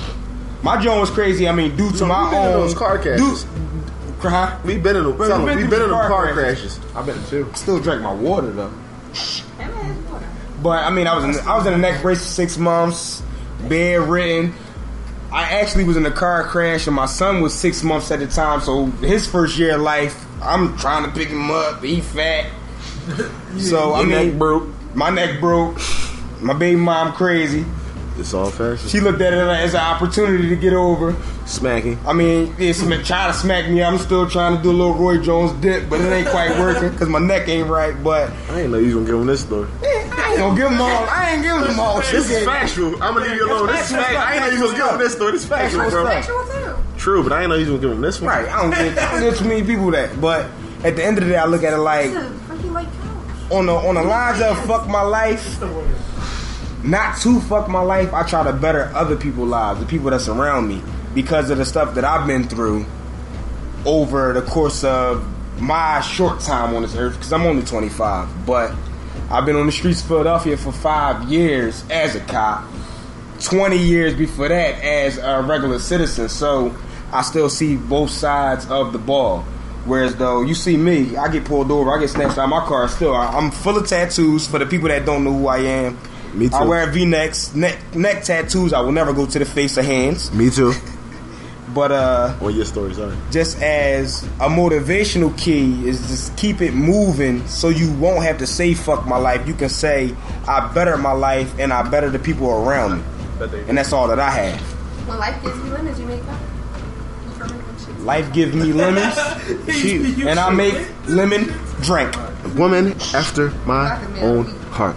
My joint was crazy. I mean, due to my own car crashes. Due, huh? We been in Bro, tell we been we been in car car crashes. crashes. I've been too. Still drank my water though. But I mean, I was in, I was in a neck brace for six months, bedridden. I actually was in a car crash, and my son was six months at the time. So his first year of life, I'm trying to pick him up. He fat, [LAUGHS] so I mean, neck broke. My neck broke. My baby mom crazy. It's all fashion. She looked at it as an opportunity to get over. Smacking. I mean, it's trying to smack me. I'm still trying to do a little Roy Jones dip, but it ain't quite working because my neck ain't right. But I didn't know you was gonna give him this story. I ain't gonna give them all. I ain't giving them all. This is factual. I'm gonna leave you alone. This is fact. I ain't know you was gonna give him this story. This is factual, bro. Sexual too. True, but I ain't know you was gonna give him this one. Right. I don't get, I don't give too many people that. But at the end of the day, I look at it like It's a Ricki Lake couch. on the on the lines of fuck my life. Not to fuck my life. I try to better other people's lives, the people that surround me, because of the stuff that I've been through over the course of my short time on this earth. Because I'm only 25, but I've been on the streets of Philadelphia for five years as a cop. 20 years before that as a regular citizen. So I still see both sides of the ball. Whereas though you see me, I get pulled over, I get snatched out of my car. Still, I'm full of tattoos. For the people that don't know who I am, Me too. I wear V-necks, neck neck tattoos. I will never go to the face or hands. Me too. [LAUGHS] But uh, Well, your story, sorry. just as a motivational key is just keep it moving so you won't have to say fuck my life. You can say I better my life and I better the people around me. And that's all that I have. When life gives you lemons, you make them. You ferment them shit. Life gives me lemons, [LAUGHS] and I make lemon drink. woman after my own heart.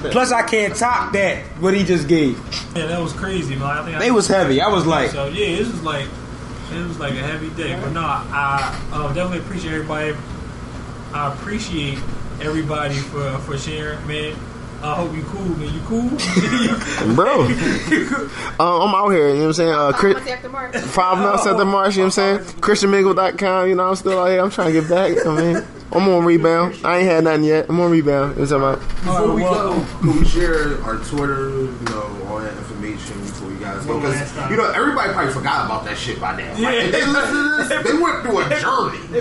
Plus, I can't top that what he just gave. Yeah, that was crazy, man. I think I They was heavy. I was like, so yeah, this was like it was like a heavy day. But no, I uh, definitely appreciate everybody. I appreciate everybody for for sharing, man. I hope you cool, man. You cool? [LAUGHS] Bro. [LAUGHS] Uh, I'm out here, you know what I'm saying? Uh, Chris, Months after March. five months at the march, you know what I'm saying? ChristianMingle.com, you know, I'm still out here. I'm trying to get back. I mean, I'm on rebound. I ain't had nothing yet. I'm on rebound. You know what I'm talking Before we go, [LAUGHS] can we share our Twitter, you know, all that information before you guys go? Because, you know, everybody probably forgot about that shit by now. Like, if they listen to this, they went through a [LAUGHS] journey.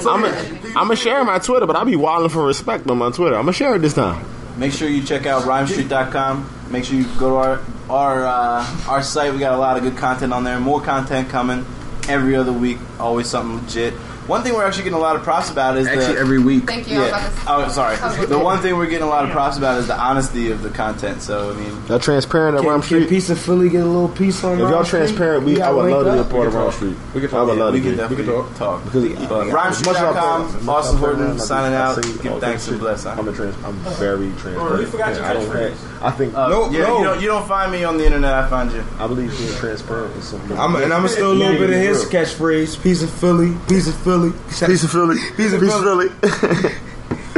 So, I'm going to share my Twitter, but I'll be wilding for respect on my Twitter. I'm going to share it this time. Make sure you check out rhymestreet.com. Make sure you go to our our uh, our site. We got a lot of good content on there. More content coming every other week. Always something legit. One thing we're actually getting a lot of props about is Actually, the, every week. Thank you. Yeah. about Oh, sorry. The one thing we're getting a lot of props about is the honesty of the content. So I mean, Y'all transparent at Can, Rhyme can Piece of Philly get a little piece on If y'all Rhyme transparent, we, I would love to be a part of can Rhyme. Street. We can I talk. would love we to can be. definitely We can talk. Because But as much as I rhymestreet.com, thought- Austin Horton signing I out. think Give all thanks and bless. I'm a trans. I'm very transparent. Oh, you forgot your I don't catchphrase. have. I think. Uh, No, yeah, no. You don't, you don't find me on the internet. I find you. I believe being transparent is something. I'm, and I'm gonna a little bit of his catchphrase: "Piece of Philly, piece of Philly, Piece of Philly. Piece of Piece Philly.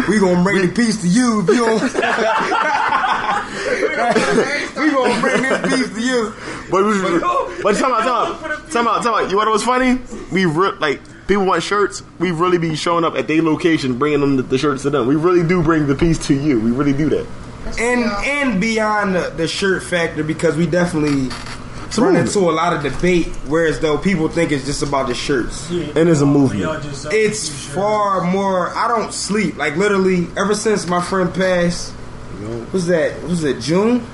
We gonna bring the piece to you if you don't. we gonna bring this piece to you. But, we, but time out, time out, time out, time out. You know what's funny? We re- like people want shirts. We really be showing up at their location, bringing them the, the shirts to them. We really do bring the piece to you. We really do that. And and beyond the, the shirt factor because we definitely run movement. into a lot of debate whereas though people think it's just about the shirts And it's a movement. Y'all just sell it's far more i don't sleep like literally ever since my friend passed was that was it june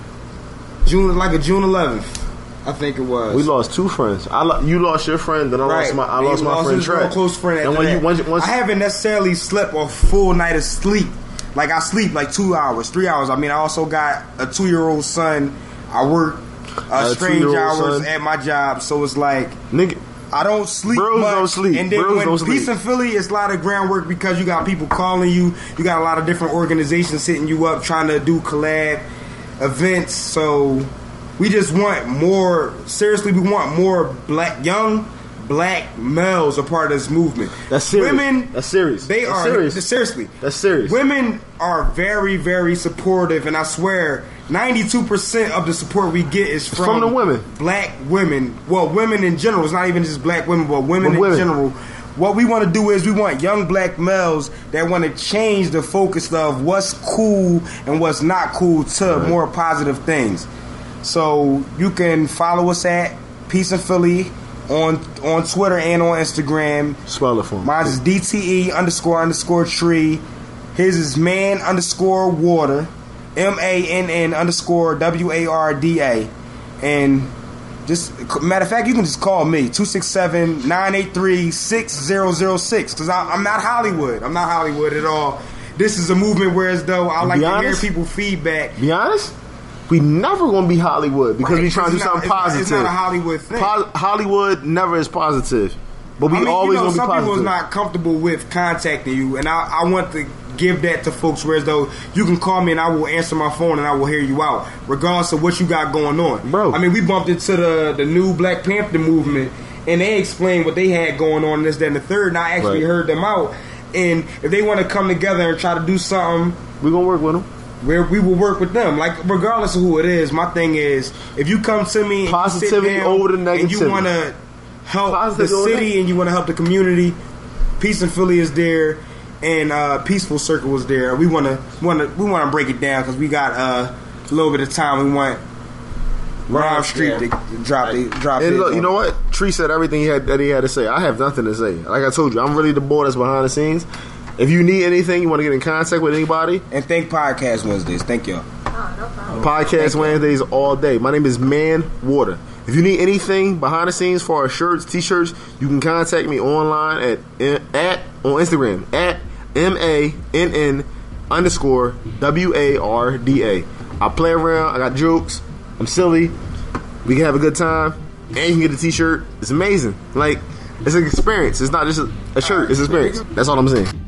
june like a june 11th i think it was We lost two friends. I lo- you lost your friend, then I lost my I He lost my friend his Trey. close friend. And when that. you once, once I haven't necessarily slept a full night of sleep. Like I sleep like two hours, three hours. I mean, I also got a two year old son. I work uh, A strange hours son. at my job, so it's like nigga, I don't sleep. Bros much. don't sleep. And then Bros when don't sleep. Peace in Philly, it's a lot of groundwork because you got people calling you. You got a lot of different organizations hitting you up trying to do collab events. So we just want more. Seriously, we want more black young black males are part of this movement. That's serious. Women, That's serious. they That's are serious. seriously. That's serious. Women are very, very supportive, and I swear, ninety-two percent of the support we get is from, from the women. black women. Well, women in general. It's not even just black women, but women But in general. What we want to do is we want young black males that want to change the focus of what's cool and what's not cool to more positive things. So you can follow us at Peace and Philly on on Twitter and on Instagram. Spell it for me. Mine is DTE underscore underscore tree. His is man underscore water. M A N N underscore W A R D A. And just matter of fact, you can just call me 267-983-6006 because I'm not Hollywood. I'm not Hollywood at all. This is a movement where as though I like to hear people feedback. Be honest, we never gonna be Hollywood because Right, we trying to do not- something it's not- positive. it's not a Hollywood thing. Po- Hollywood never is positive, but we I mean, always you know, gonna be some people is not comfortable with contacting you, and I, I want to give that to folks. Whereas though you can call me and I will answer my phone and I will hear you out, regardless of what you got going on, bro. I mean, we bumped into the the new Black Panther movement, and they explained what they had going on, this, that, and the third. And I actually Right. heard them out. And if they want to come together and try to do something, we gonna work with them. Where we will work with them, like regardless of who it is. My thing is, if you come to me, and you Positivity down over the and you want to help Positive the city and you want to help the community, Peace and Philly is there, and uh, Peaceful Circle is there. We want to want to we want to break it down because we got uh, a little bit of time. We want Rhyme Street to drop the drop. And look, you know what? Tree said everything he had that he had to say. I have nothing to say. Like I told you, I'm really the boy that's behind the scenes. If you need anything, you want to get in contact with anybody, and thank Podcast Wednesdays. Thank y'all. Oh, Podcast Wednesdays all day. My name is Man Water. If you need anything behind the scenes for our shirts, t-shirts, you can contact me online at at on Instagram at m a n n underscore w a r d a. I play around. I got jokes. I'm silly. We can have a good time, and you can get a t-shirt. It's amazing. Like it's an experience. It's not just a, a shirt. It's an experience. That's all I'm saying.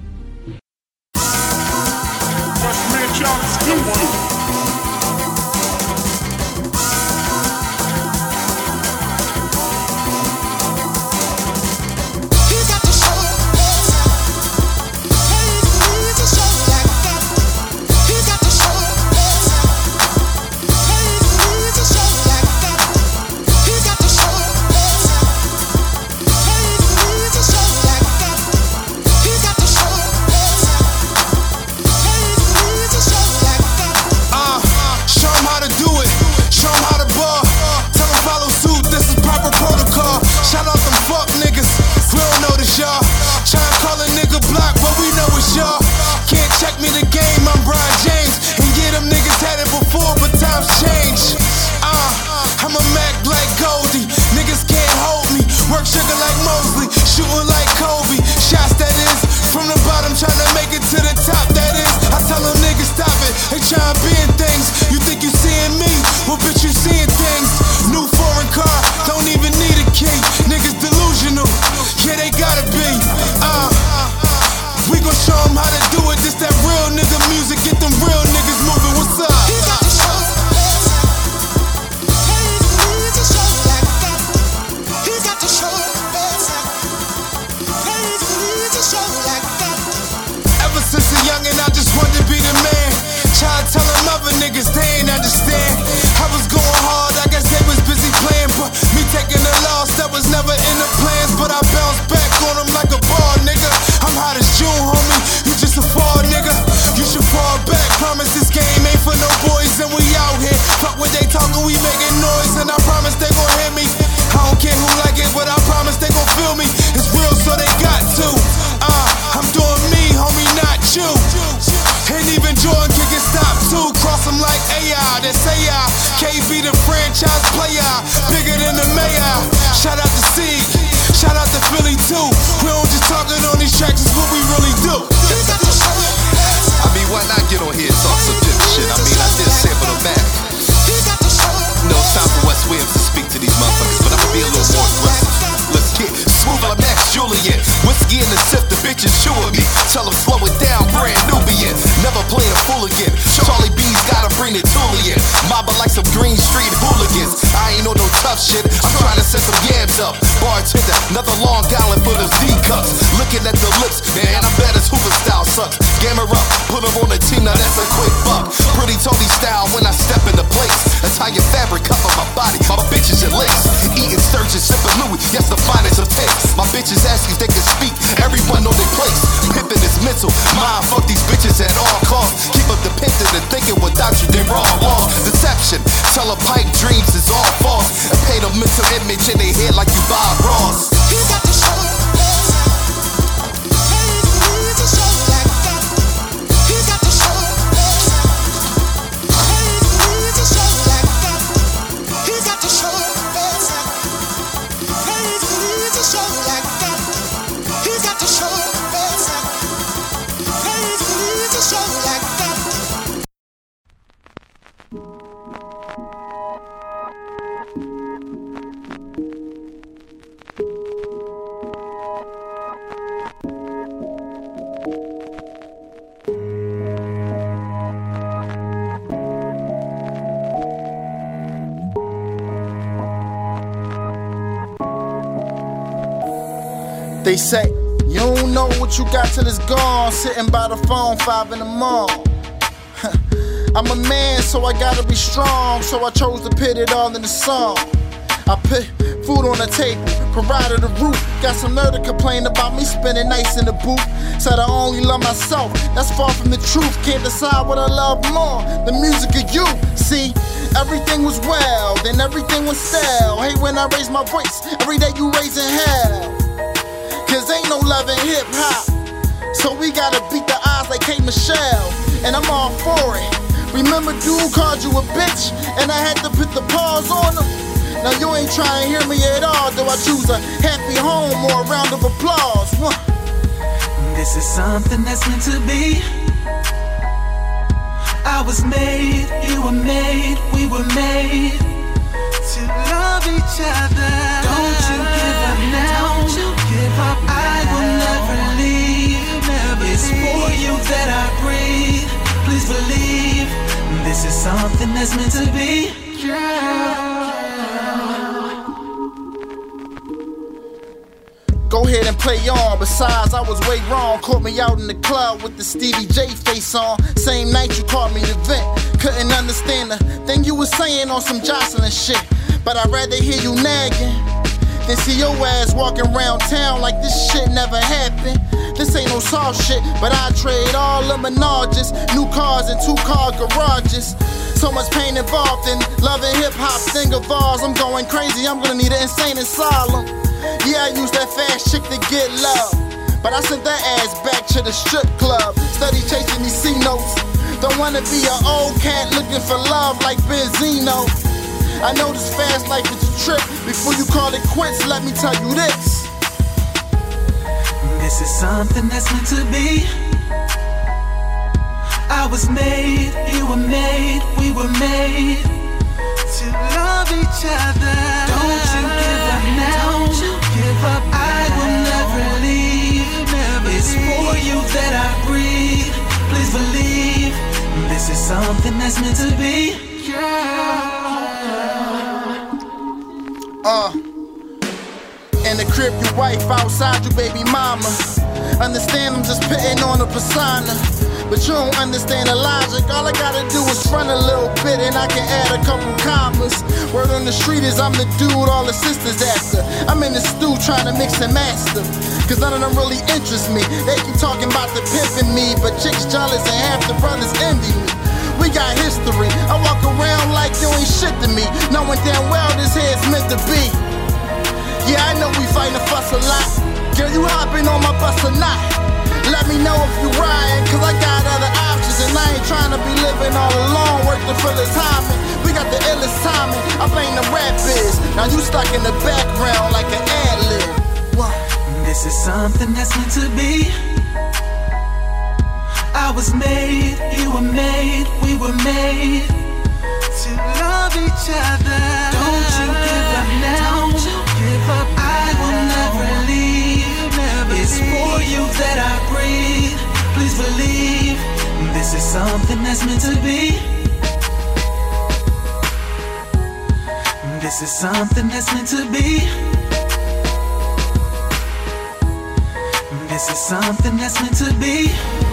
Tough shit. I'm trying to set some yams up. Bartender, another long gallon full of Z cups. Looking at the lips, man, I'm bad as Hoover style sucks. Gamma up, put her on the team, now that's a quick buck. Pretty Tony style when I step into place. Italian fabric cover my body, my bitches in lace. Eating sturgeon, sipping Louis, yes, the finest of tastes. My bitches ask if they can speak, everyone know their place. Pimpin' is mental, mind fuck these bitches at all costs. Keep up the pimpin' and thinking without you, they wrong, wrong. Deception, tell a pipe dreams mental image in their head like you what you got till it's gone. Sitting by the phone, five in the morning. [LAUGHS] I'm a man, so I gotta be strong. So I chose to put it all in the song. I put food on the table, provided a roof. Got some nerve to complain about me spending nights in the booth. Said I only love myself, that's far from the truth. Can't decide what I love more, the music or you. See, everything was well, then everything was stale. Hate when I raise my voice, every day you raising hell. Love in hip hop. So we gotta beat the odds like K Michelle. And I'm all for it. Remember, dude called you a bitch, and I had to put the pause on him. Now you ain't trying to hear me at all, though I choose a happy home or a round of applause. This is something that's meant to be. I was made, you were made, we were made to love each other. That I breathe. Please believe this is something that's meant to be. Go ahead and play on. Besides, I was way wrong. Caught me out in the club with the Stevie J face on. Same night you caught me the vent. Couldn't understand the thing you was saying on some Joseline shit. But I'd rather hear you nagging than see your ass walking around town like this shit never happened. This ain't no soft shit, but I trade all the menages, new cars and two car garages. So much pain involved in loving hip hop, thing of. I'm going crazy, I'm gonna need an insane asylum. Yeah, I use that fast chick to get love. But I sent that ass back to the strip club. Study chasing these C notes. Don't wanna be an old cat looking for love like Benzino. I know this fast life is a trip. Before you call it quits, let me tell you this. This is something that's meant to be. I was made, you were made, we were made to love each other. Don't you give up now. Don't you give up. I will never leave. it's for you that I breathe. Please believe this is something that's meant to be. Uh. In the crib, your wife outside, your baby mama. Understand I'm just putting on a persona. But you don't understand the logic. All I gotta do is run a little bit and I can add a couple commas. Word on the street is I'm the dude all the sisters after. I'm in the stew trying to mix and master. Cause none of them really interest me. They keep talking about the pimping me, but chicks jealous and half the brothers envy me. We got history. I walk around like you ain't shit to me, knowing damn well this here's meant to be. Yeah, I know we fight and fuss a lot. Girl, you hopping on my bus or not? Let me know if you riding, cause I got other options and I ain't trying to be living all alone. Work the thriller timing. We got the illest timing. I blame the rap biz. Now you stuck in the background like an ad lib. What? This is something that's meant to be. I was made, you were made, we were made to love each other. Don't you give up now. Give up. I will never leave. Never it's for you that I breathe. Please believe this is something that's meant to be. This is something that's meant to be. This is something that's meant to be.